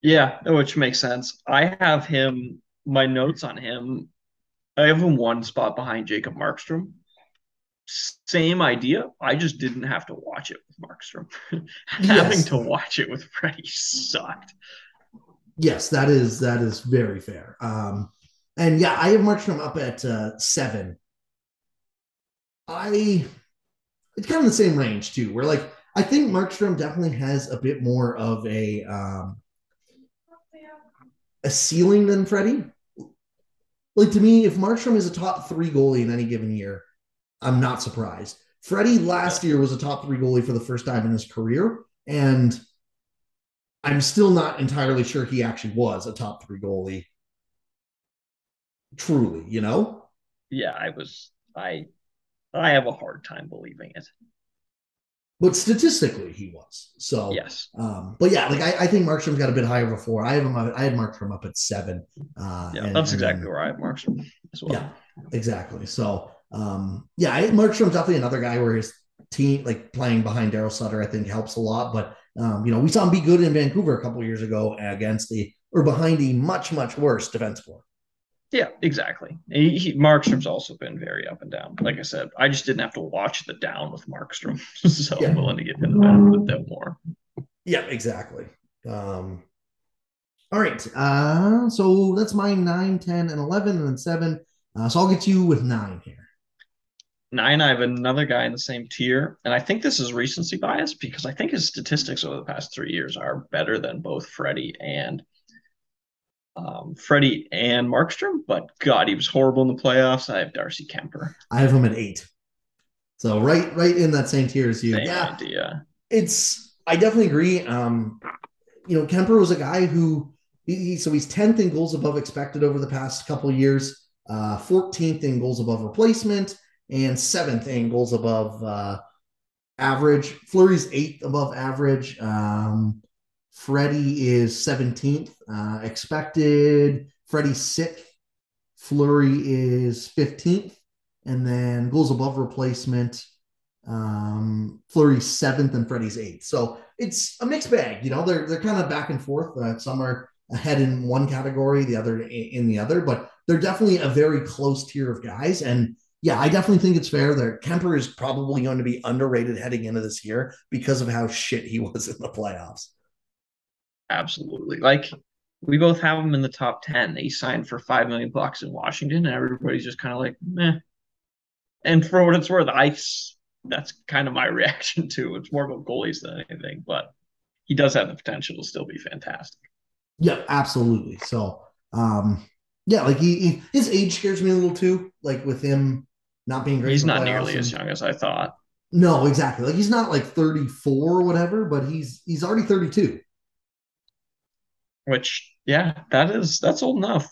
Yeah, which makes sense. I have him, my notes on him, I have him one spot behind Jacob Markstrom. Same idea. I just didn't have to watch it with Markstrom. Having to watch it with Freddie sucked.
Yes, that is that is very fair. Um, and yeah, I have Markstrom up at uh, seven. I it's kind of the same range too. Where like I think Markstrom definitely has a bit more of a um, a ceiling than Freddie. Like to me, if Markstrom is a top three goalie in any given year, I'm not surprised. Freddie last year was a top three goalie for the first time in his career, and I'm still not entirely sure he actually was a top three goalie truly, you know?
Yeah, I was I I have a hard time believing it.
But statistically, he was. So
yes.
Um, but yeah, like I, I think Markstrom's got a bit higher of a four. I have him. I had Markstrom up at seven.
Uh, yeah, and, that's exactly and, where I have Markstrom as well.
Yeah, exactly. So um, yeah, I, Markstrom's definitely another guy where his team, like playing behind Daryl Sutter, I think helps a lot. But um, you know, we saw him be good in Vancouver a couple years ago against the or behind a much much worse defense core.
Yeah, exactly. He, he, Markstrom's also been very up and down. Like I said, I just didn't have to watch the down with Markstrom, so yeah. I'm willing to give him the benefit of that more.
Yeah, exactly. Um, all right. Uh, so that's my 9, 10, and 11, and then 7. Uh, so I'll get you with 9 here.
9, I have another guy in the same tier. And I think this is recency bias because I think his statistics over the past three years are better than both Freddie and um, Freddie and Markstrom, but God, he was horrible in the playoffs. I have Darcy Kuemper.
I have him at eight. So right, right in that same tier as you.
Same yeah, idea.
It's. I definitely agree. Um, you know, Kuemper was a guy who he, so he's tenth in goals above expected over the past couple years, uh, 14th in goals above replacement, and seventh in goals above uh, average. Fleury's eighth above average. Um, Freddie is 17th uh, expected. Freddie's sixth. Fleury is 15th. And then goals above replacement. Um, seventh and Freddie's eighth. So it's a mixed bag. You know, they're, they're kind of back and forth. Uh, some are ahead in one category, the other in the other, but they're definitely a very close tier of guys. And yeah, I definitely think it's fair that Kuemper is probably going to be underrated heading into this year because of how shit he was in the playoffs.
Absolutely. Like we both have him in the top 10. He signed for 5 million bucks in Washington and everybody's just kind of like, meh. And for what it's worth, I that's kind of my reaction to it's more about goalies than anything, but he does have the potential to still be fantastic.
Yeah, absolutely. So, um, yeah, like he, he his age scares me a little too. Like with him not being great,
he's not nearly and, as young as I thought.
No, exactly. Like he's not like 34 or whatever, but he's he's already 32
which yeah, that is that's old enough.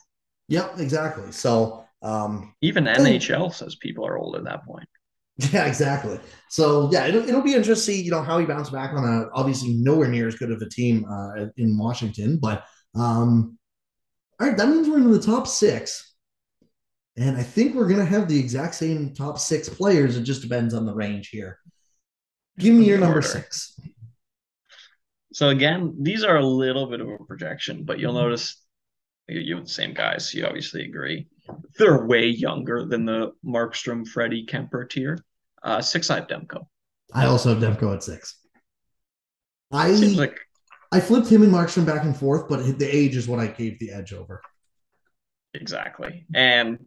Yep, exactly. So um,
even NHL says people are old at that point.
Yeah, exactly. So yeah, it'll, it'll be interesting to see, you know, how he bounced back on a obviously nowhere near as good of a team uh, in Washington. But um, all right, that means we're in the top six. And I think we're gonna have the exact same top six players. It just depends on the range here. Give me your number six.
So again, these are a little bit of a projection, but you'll notice you, you the same guys. So you obviously agree. They're way younger than the Markstrom, Freddie, Kuemper tier. Uh, six I have Demko.
I also have Demko at six. I
Seems like
I flipped him and Markstrom back and forth, but the age is what I gave the edge over.
Exactly. And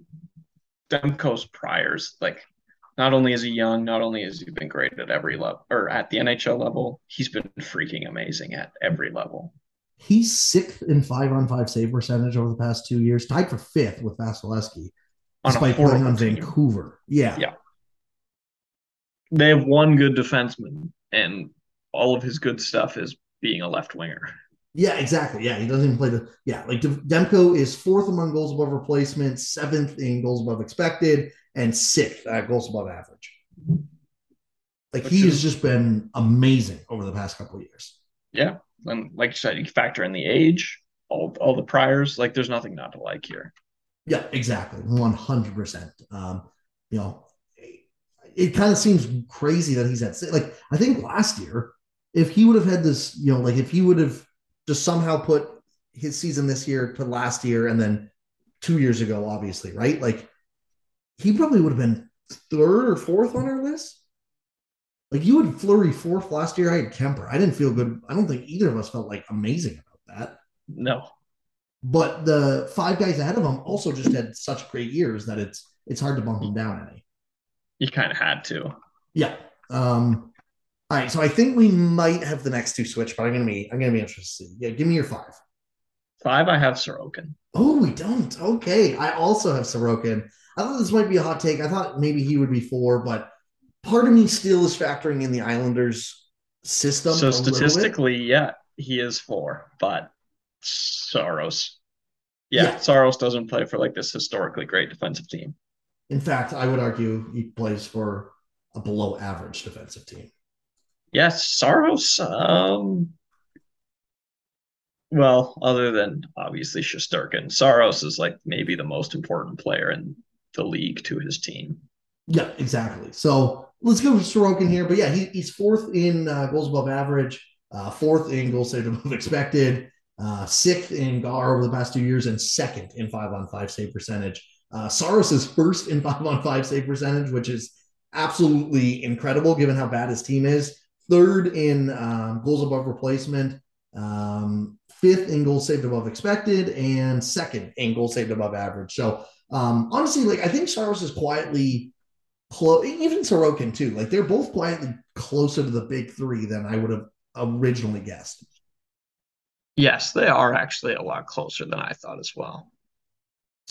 Demko's priors, like not only is he young, not only has he been great at every level or at the NHL level, he's been freaking amazing at every level.
He's sixth in five on five save percentage over the past two years, tied for fifth with Vasilevskiy,
On a
despite playing on
team.
Vancouver. Yeah.
Yeah. They have one good defenseman, and all of his good stuff is being a left winger.
Yeah, exactly. Yeah, he doesn't even play the. Yeah, like Demko is fourth among goals above replacement, seventh in goals above expected, and sixth at goals above average. Like
Which
he has just been amazing over the past couple of years.
Yeah. And like you said, you factor in the age, all all the priors, like there's nothing not to like here.
Yeah, exactly, one hundred percent. Um, you know, it kind of seems crazy that he's at like I think last year, if he would have had this, you know, like if he would have just somehow put his season this year to last year and then two years ago, obviously, right? Like he probably would have been third or fourth on our list. Like you had Fleury fourth last year. I had Kuemper. I didn't feel good. I don't think either of us felt like amazing about that.
No.
But the five guys ahead of him also just had such great years that it's it's hard to bump them down any.
You kind of had to.
Yeah. Um, all right. So I think we might have the next two switch, but I'm gonna be I'm gonna be interested. Yeah, give me your five.
Five, I have Sorokin.
Oh, we don't. Okay. I also have Sorokin. I thought this might be a hot take. I thought maybe he would be four, but part of me still is factoring in the Islanders system.
So
a little bit.
statistically, yeah, he is four, but Saros. Yeah,
Yeah.
Saros doesn't play for like this historically great defensive team.
In fact, I would argue he plays for a below average defensive team.
Yes, Saros. Um, well, other than obviously Shesterkin, Saros is like maybe the most important player in the league to his team.
Yeah, exactly. So let's go with Sorokin here. But yeah, he, he's fourth in uh, goals above average, uh, fourth in goals saved above expected, uh, sixth in GAR over the past two years, and second in five on five save percentage. Uh, Saros is first in five on five save percentage, which is absolutely incredible given how bad his team is. Third in um, goals above replacement, um, fifth in goals saved above expected, and second in goals saved above average. So um, honestly, like I think Saros is quietly close. Even Sorokin too. Like they're both quietly closer to the big three than I would have originally guessed.
Yes, they are actually a lot closer than I thought as well.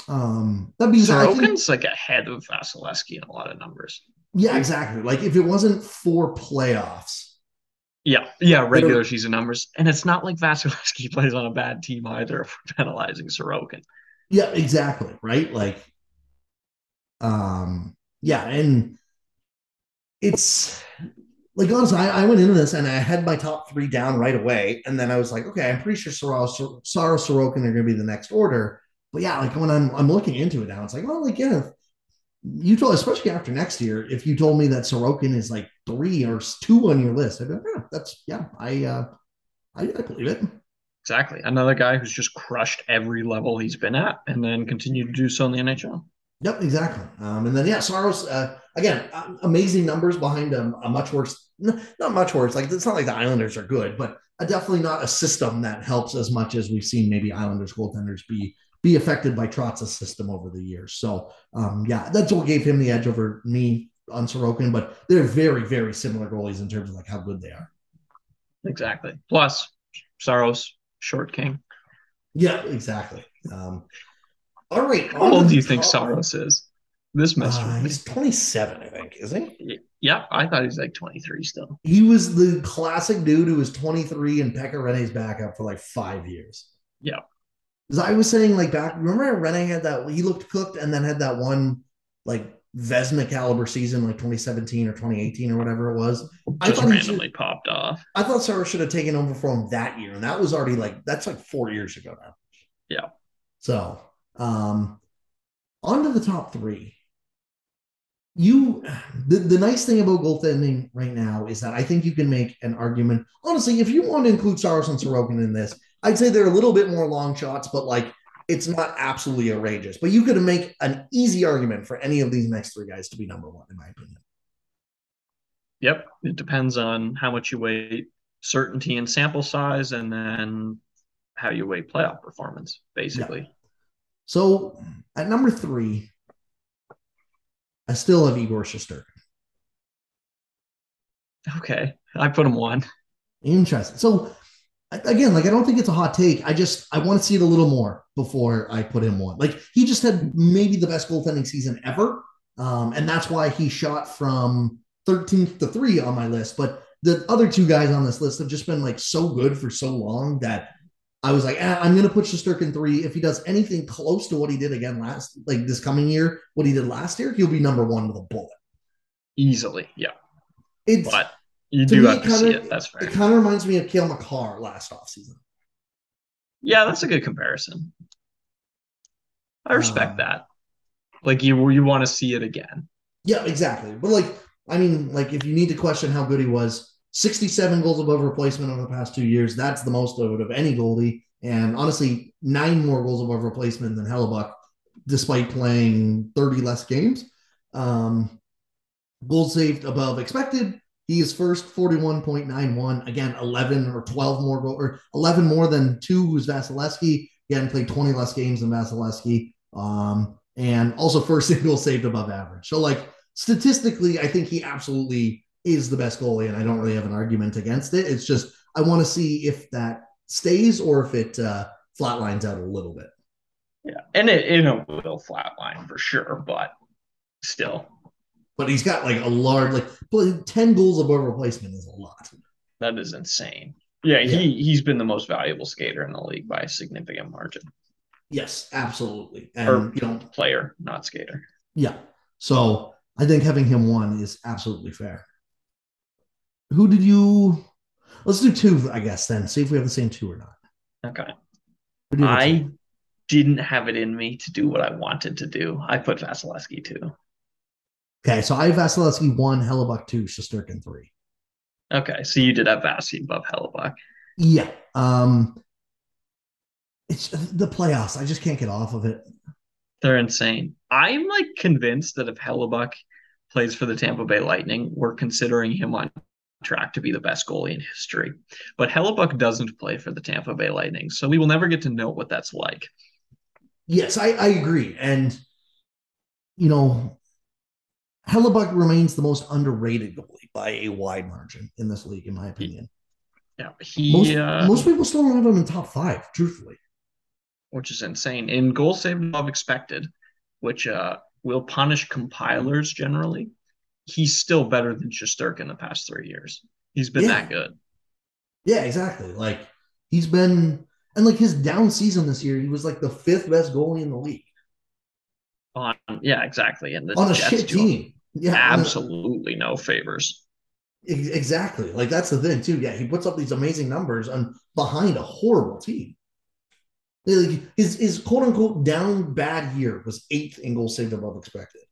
Um, that means I think,
Sorokin's like ahead of Vasilevskiy in a lot of numbers.
yeah, exactly. Like if it wasn't for playoffs,
Yeah, yeah, regular season numbers, and it's not like Vasilevskiy plays on a bad team either. If we're penalizing Sorokin,
yeah, exactly, right? Like, um, yeah, and it's like honestly, I, I went into this and I had my top three down right away, and then I was like, okay, I'm pretty sure Saros, Saros, Sorokin are going to be the next order. But yeah, like when I'm I'm looking into it now, it's like, well, like yeah, you told, especially after next year, if you told me that Sorokin is like three or two on your list, I'd be like, yeah, that's yeah, I uh, I, I believe it.
exactly. Another guy who's just crushed every level he's been at, and then continued to do so in the NHL.
Yep, exactly. Um, and then yeah, Saros uh, again, uh, amazing numbers behind a, a much worse, n- not much worse. Like it's not like the Islanders are good, but uh, definitely not a system that helps as much as we've seen maybe Islanders goaltenders be be affected by Trotz's system over the years. So um, yeah, that's what gave him the edge over me on Sorokin. But they're very very similar goalies in terms of like how good they are.
Exactly. Plus, Saros, short king.
Yeah, exactly. Um, all right,
How old do you think Saros is? This messed
Uh, he's 27, I think, isn't he?
Yeah, I thought he's like 23 still.
He was the classic dude who was 23 and Pekka Rinne's backup for like five years.
Yeah.
I was saying, like, back, remember Rinne had that, he looked cooked and then had that one, like, Vezina caliber season, like 2017 or 2018 or whatever it was. I
Just randomly popped off.
I thought Saros should have taken over for him that year. And that was already like, that's like four years ago now.
Yeah.
So, um, on to the top three. You, the, the nice thing about goaltending right now is that I think you can make an argument. Honestly, if you want to include Saros and Sorokin in this, I'd say they're a little bit more long shots, but like it's not absolutely outrageous. But you could make an easy argument for any of these next three guys to be number one, in my opinion.
Yep. It depends on how much you weight certainty and sample size, and then how you weigh playoff performance, basically. Yeah.
So at number three, I still have Igor Shesterkin.
Okay, I put him one.
Interesting. So again, like I don't think it's a hot take. I just I want to see it a little more before I put him one. Like he just had maybe the best goaltending season ever, um, and that's why he shot from 13th to three on my list. But the other two guys on this list have just been like so good for so long that I was like, eh, I'm going to put Shesterkin three. If he does anything close to what he did again last, like this coming year, what he did last year, he'll be number one with a bullet.
Easily, yeah.
It's,
but you do have to kinda, see it. That's fair.
It kind of reminds me of Cale Makar last offseason.
Yeah, that's a good comparison. I respect um, that. Like you, you want to see it again.
Yeah, exactly. But like, I mean, like if you need to question how good he was, 67 goals above replacement over the past two years. That's the most of it of any goalie. And honestly, nine more goals above replacement than Hellebuyck, despite playing 30 less games. Um, goals saved above expected, he is first 41.91. Again, 11 or 12 more goal, or 11 more than two, who's Vasilevskiy. Again, played 20 less games than Vasilevskiy. Um, and also first single saved above average. So, like, statistically, I think he absolutely is the best goalie, and I don't really have an argument against it. It's just I want to see if that stays or if it uh, flatlines out a little bit.
Yeah, and it, it will flatline for sure, but still,
but he's got like a large, like 10 goals above replacement is a lot.
That is insane. Yeah, yeah, he he's been the most valuable skater in the league by a significant margin.
Yes, absolutely.
And or, you know, player, not skater.
Yeah. So I think having him one is absolutely fair. Who did you? Let's do two, I guess. Then see if we have the same two or not.
Okay. I didn't have it in me to do what I wanted to do. I put Vasilevskiy too.
Okay, so I have Vasilevskiy one, Hellebuyck two, Shesterkin three.
Okay, so you did have Vasi above Hellebuyck.
Yeah. Um it's the playoffs. I just can't get off of it.
They're insane. I'm like convinced that if Hellebuyck plays for the Tampa Bay Lightning, we're considering him on track to be the best goalie in history. But Hellebuyck doesn't play for the Tampa Bay Lightning, so we will never get to know what that's like.
Yes, I, I agree. And you know, Hellebuyck remains the most underrated goalie by a wide margin in this league, in my opinion.
Yeah, he
most,
uh,
most people still don't have him in top five, truthfully.
Which is insane. In goal saved above expected, which uh, will punish compilers generally, he's still better than Shesterkin in the past three years. He's been yeah. that good.
Yeah, exactly. Like he's been, and like his down season this year, he was like the fifth best goalie in the league.
On yeah, exactly. And
on a Jets shit team
yeah, absolutely no favors.
Exactly. Like that's the thing too. Yeah, he puts up these amazing numbers and behind a horrible team. Like his his quote unquote down bad year was eighth in goals saved above expected.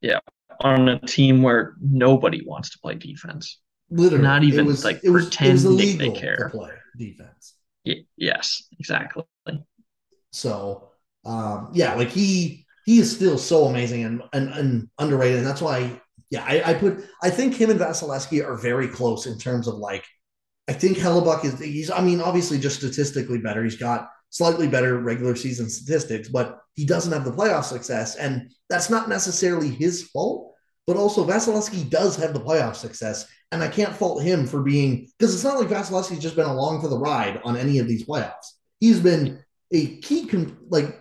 Yeah, on a team where nobody wants to play defense.
Literally,
not even was, like it was, pretending it they care.
To play defense.
Y- yes, exactly.
So, um, yeah, like he he is still so amazing and, and, and underrated. And that's why, yeah, I, I, put, I think him and Vasilevskiy are very close in terms of like, I think Hellebuyck is, he's, I mean, obviously just statistically better. He's got slightly better regular season statistics, but he doesn't have the playoff success. And that's not necessarily his fault, but also Vasilevskiy does have the playoff success. And I can't fault him for being, because it's not like Vasilevskiy's just been along for the ride on any of these playoffs. He's been a key, like,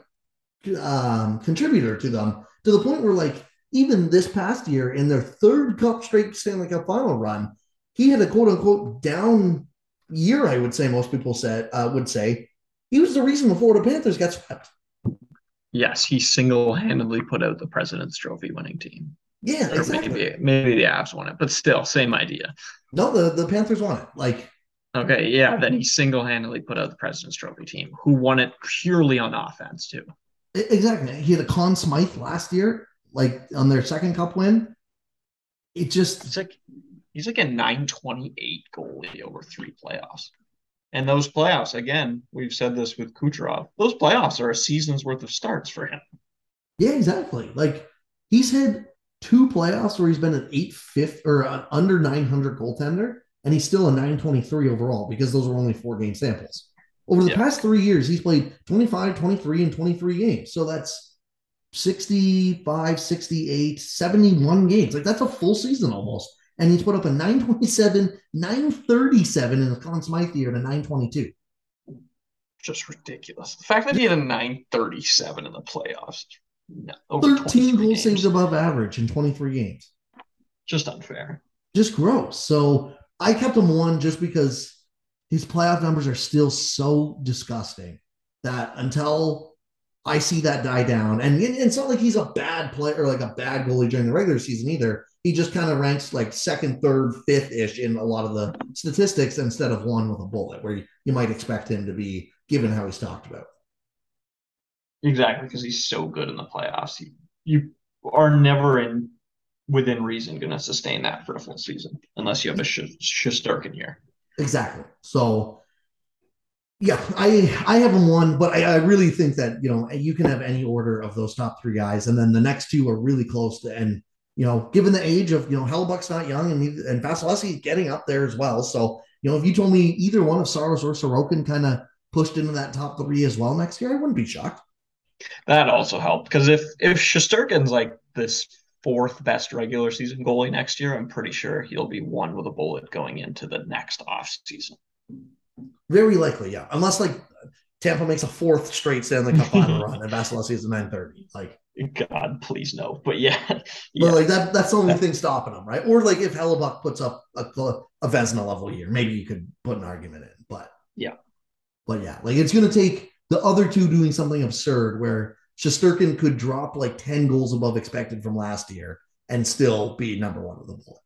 um, contributor to them to the point where, like, even this past year in their third Cup straight Stanley Cup final run, he had a quote unquote down year. I would say most people said uh, would say he was the reason the Florida Panthers got swept.
Yes, he single handedly put out the President's Trophy winning team.
Yeah, or exactly.
Maybe, maybe the Avs won it, but still, same idea.
No, the, the Panthers won it. Like,
okay, yeah, then he single handedly put out the President's Trophy team, who won it purely on offense too.
Exactly. He had a Conn Smythe last year, like on their second cup win. It just
it's like he's like a 928 goalie over three playoffs. And those playoffs, again, we've said this with Kucherov, those playoffs are a season's worth of starts for him.
Yeah, exactly. Like he's had two playoffs where he's been an eight fifth or an under 900 goaltender, and he's still a 923 overall because those were only four game samples. Over the yeah. past three years, he's played 25, 23, and 23 games. So that's 65, 68, 71 games. Like that's a full season almost. And he's put up a 927, 937 in the Conn Smythe year and a 922.
Just ridiculous. The fact that he had a 937 in the playoffs.
No, 13 goal saves above average in 23 games.
Just unfair.
Just gross. So I kept him one just because his playoff numbers are still so disgusting that until I see that die down, and it's not like he's a bad player, like a bad goalie during the regular season either. He just kind of ranks like second, third, fifth ish in a lot of the statistics instead of one with a bullet, where you, you might expect him to be given how he's talked about.
Exactly, because he's so good in the playoffs. You are never in within reason going to sustain that for a full season unless you have a Sh- year.
Exactly. So, yeah, I I haven't won, but I, I, really think that you know you can have any order of those top three guys, and then the next two are really close to. And you know, given the age of you know Hellebuyck's not young, and and Vasilevskiy's getting up there as well. So you know, if you told me either one of Saros or Sorokin kind of pushed into that top three as well next year, I wouldn't be shocked.
That also helped because if if Shesterkin's like this fourth best regular season goalie next year, I'm pretty sure he'll be one with a bullet going into the next off season.
Very likely, yeah. Unless like Tampa makes a fourth straight Stanley Cup final run and Vasilevskiy is a 930. Like
God, please no. But yeah.
yeah. But like that that's the only thing stopping them, right? Or like if Hellebuyck puts up a, a Vezina level year, maybe you could put an argument in. But
yeah.
But yeah, like it's gonna take the other two doing something absurd where Shesterkin could drop like 10 goals above expected from last year and still be number one with the bullet.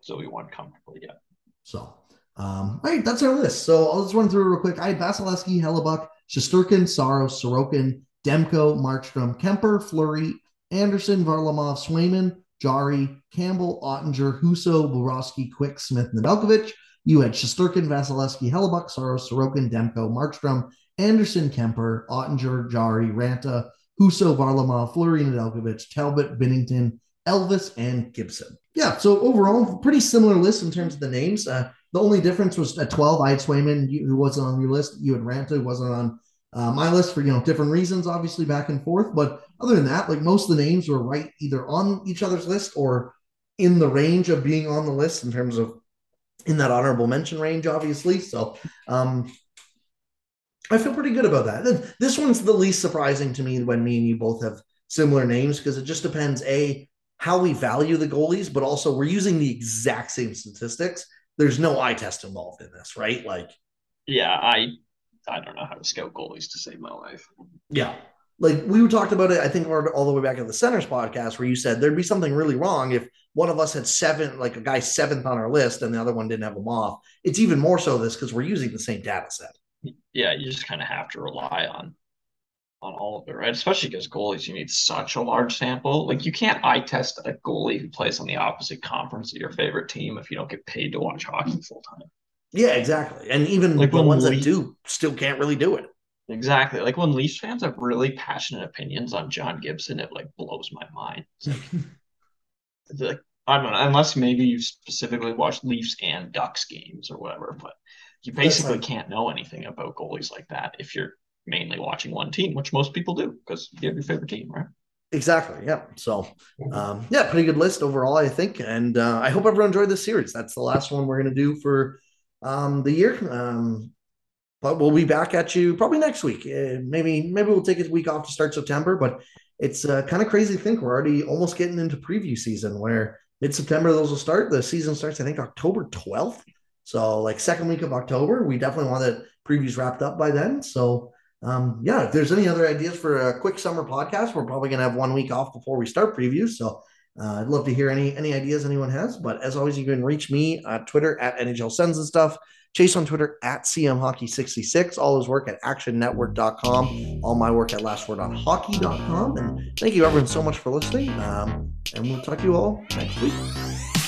So we won comfortably, yeah.
So, um, all right, that's our list. So I'll just run through it real quick. I had Vasilevskiy, Hellebuyck, Shesterkin, Saros, Sorokin, Demko, Markstrom, Kuemper, Fleury, Andersen, Varlamov, Swayman, Jarry, Campbell, Oettinger, Husso, Bobrovsky, Quick, Smith, Nedeljkovic. You had Shesterkin, Vasilevskiy, Hellebuyck, Saros, Sorokin, Demko, Markstrom, Andersen, Kemper, Oettinger, Jarry, Raanta, Husso, Varlamov, Fleury, Nedeljkovic, Talbot, Binnington, Elvis, and Gibson. Yeah, so overall, pretty similar list in terms of the names. Uh, the only difference was at 12, I had Swayman, who wasn't on your list. You had Raanta, who wasn't on uh, my list for, you know, different reasons, obviously back and forth. But other than that, like most of the names were right either on each other's list or in the range of being on the list in terms of in that honorable mention range, obviously. So um, I feel pretty good about that. This one's the least surprising to me when me and you both have similar names because it just depends a how we value the goalies, but also we're using the exact same statistics. There's no eye test involved in this, right? Like,
yeah, I I don't know how to scout goalies to save my life.
Yeah, like we talked about it. I think all the way back at the Centers podcast where you said there'd be something really wrong if one of us had seven, like a guy seventh on our list, and the other one didn't have them off. It's even more so this because we're using the same data set
yeah, you just kind of have to rely on on all of it, right? Especially because goalies, you need such a large sample. Like you can't eye test a goalie who plays on the opposite conference of your favorite team if you don't get paid to watch hockey full time.
Yeah, exactly. And even like the ones that do still can't really do it.
Exactly. Like when Leafs fans have really passionate opinions on John Gibson, it like blows my mind. Like, like, I don't know, unless maybe you've specifically watched Leafs and Ducks games or whatever, but you basically can't know anything about goalies like that if you're mainly watching one team, which most people do because you have your favorite team, right?
Exactly. Yeah. So, um, yeah, pretty good list overall, I think. And uh, I hope everyone enjoyed this series. That's the last one we're going to do for um, the year. Um, but we'll be back at you probably next week. Uh, maybe maybe we'll take a week off to start September. But it's uh, kind of crazy to think we're already almost getting into preview season where mid September those will start. The season starts, I think, October 12th. So like second week of October, we definitely want the previews wrapped up by then. So um, yeah, if there's any other ideas for a quick summer podcast, we're probably gonna have one week off before we start previews. So uh, I'd love to hear any any ideas anyone has. But as always, you can reach me at Twitter at NHL Sends and stuff. Chase on Twitter at CM Hockey 66 All his work at actionnetwork.com. All my work at lastwordonhockey.com. And thank you everyone so much for listening. Um, and we'll talk to you all next week.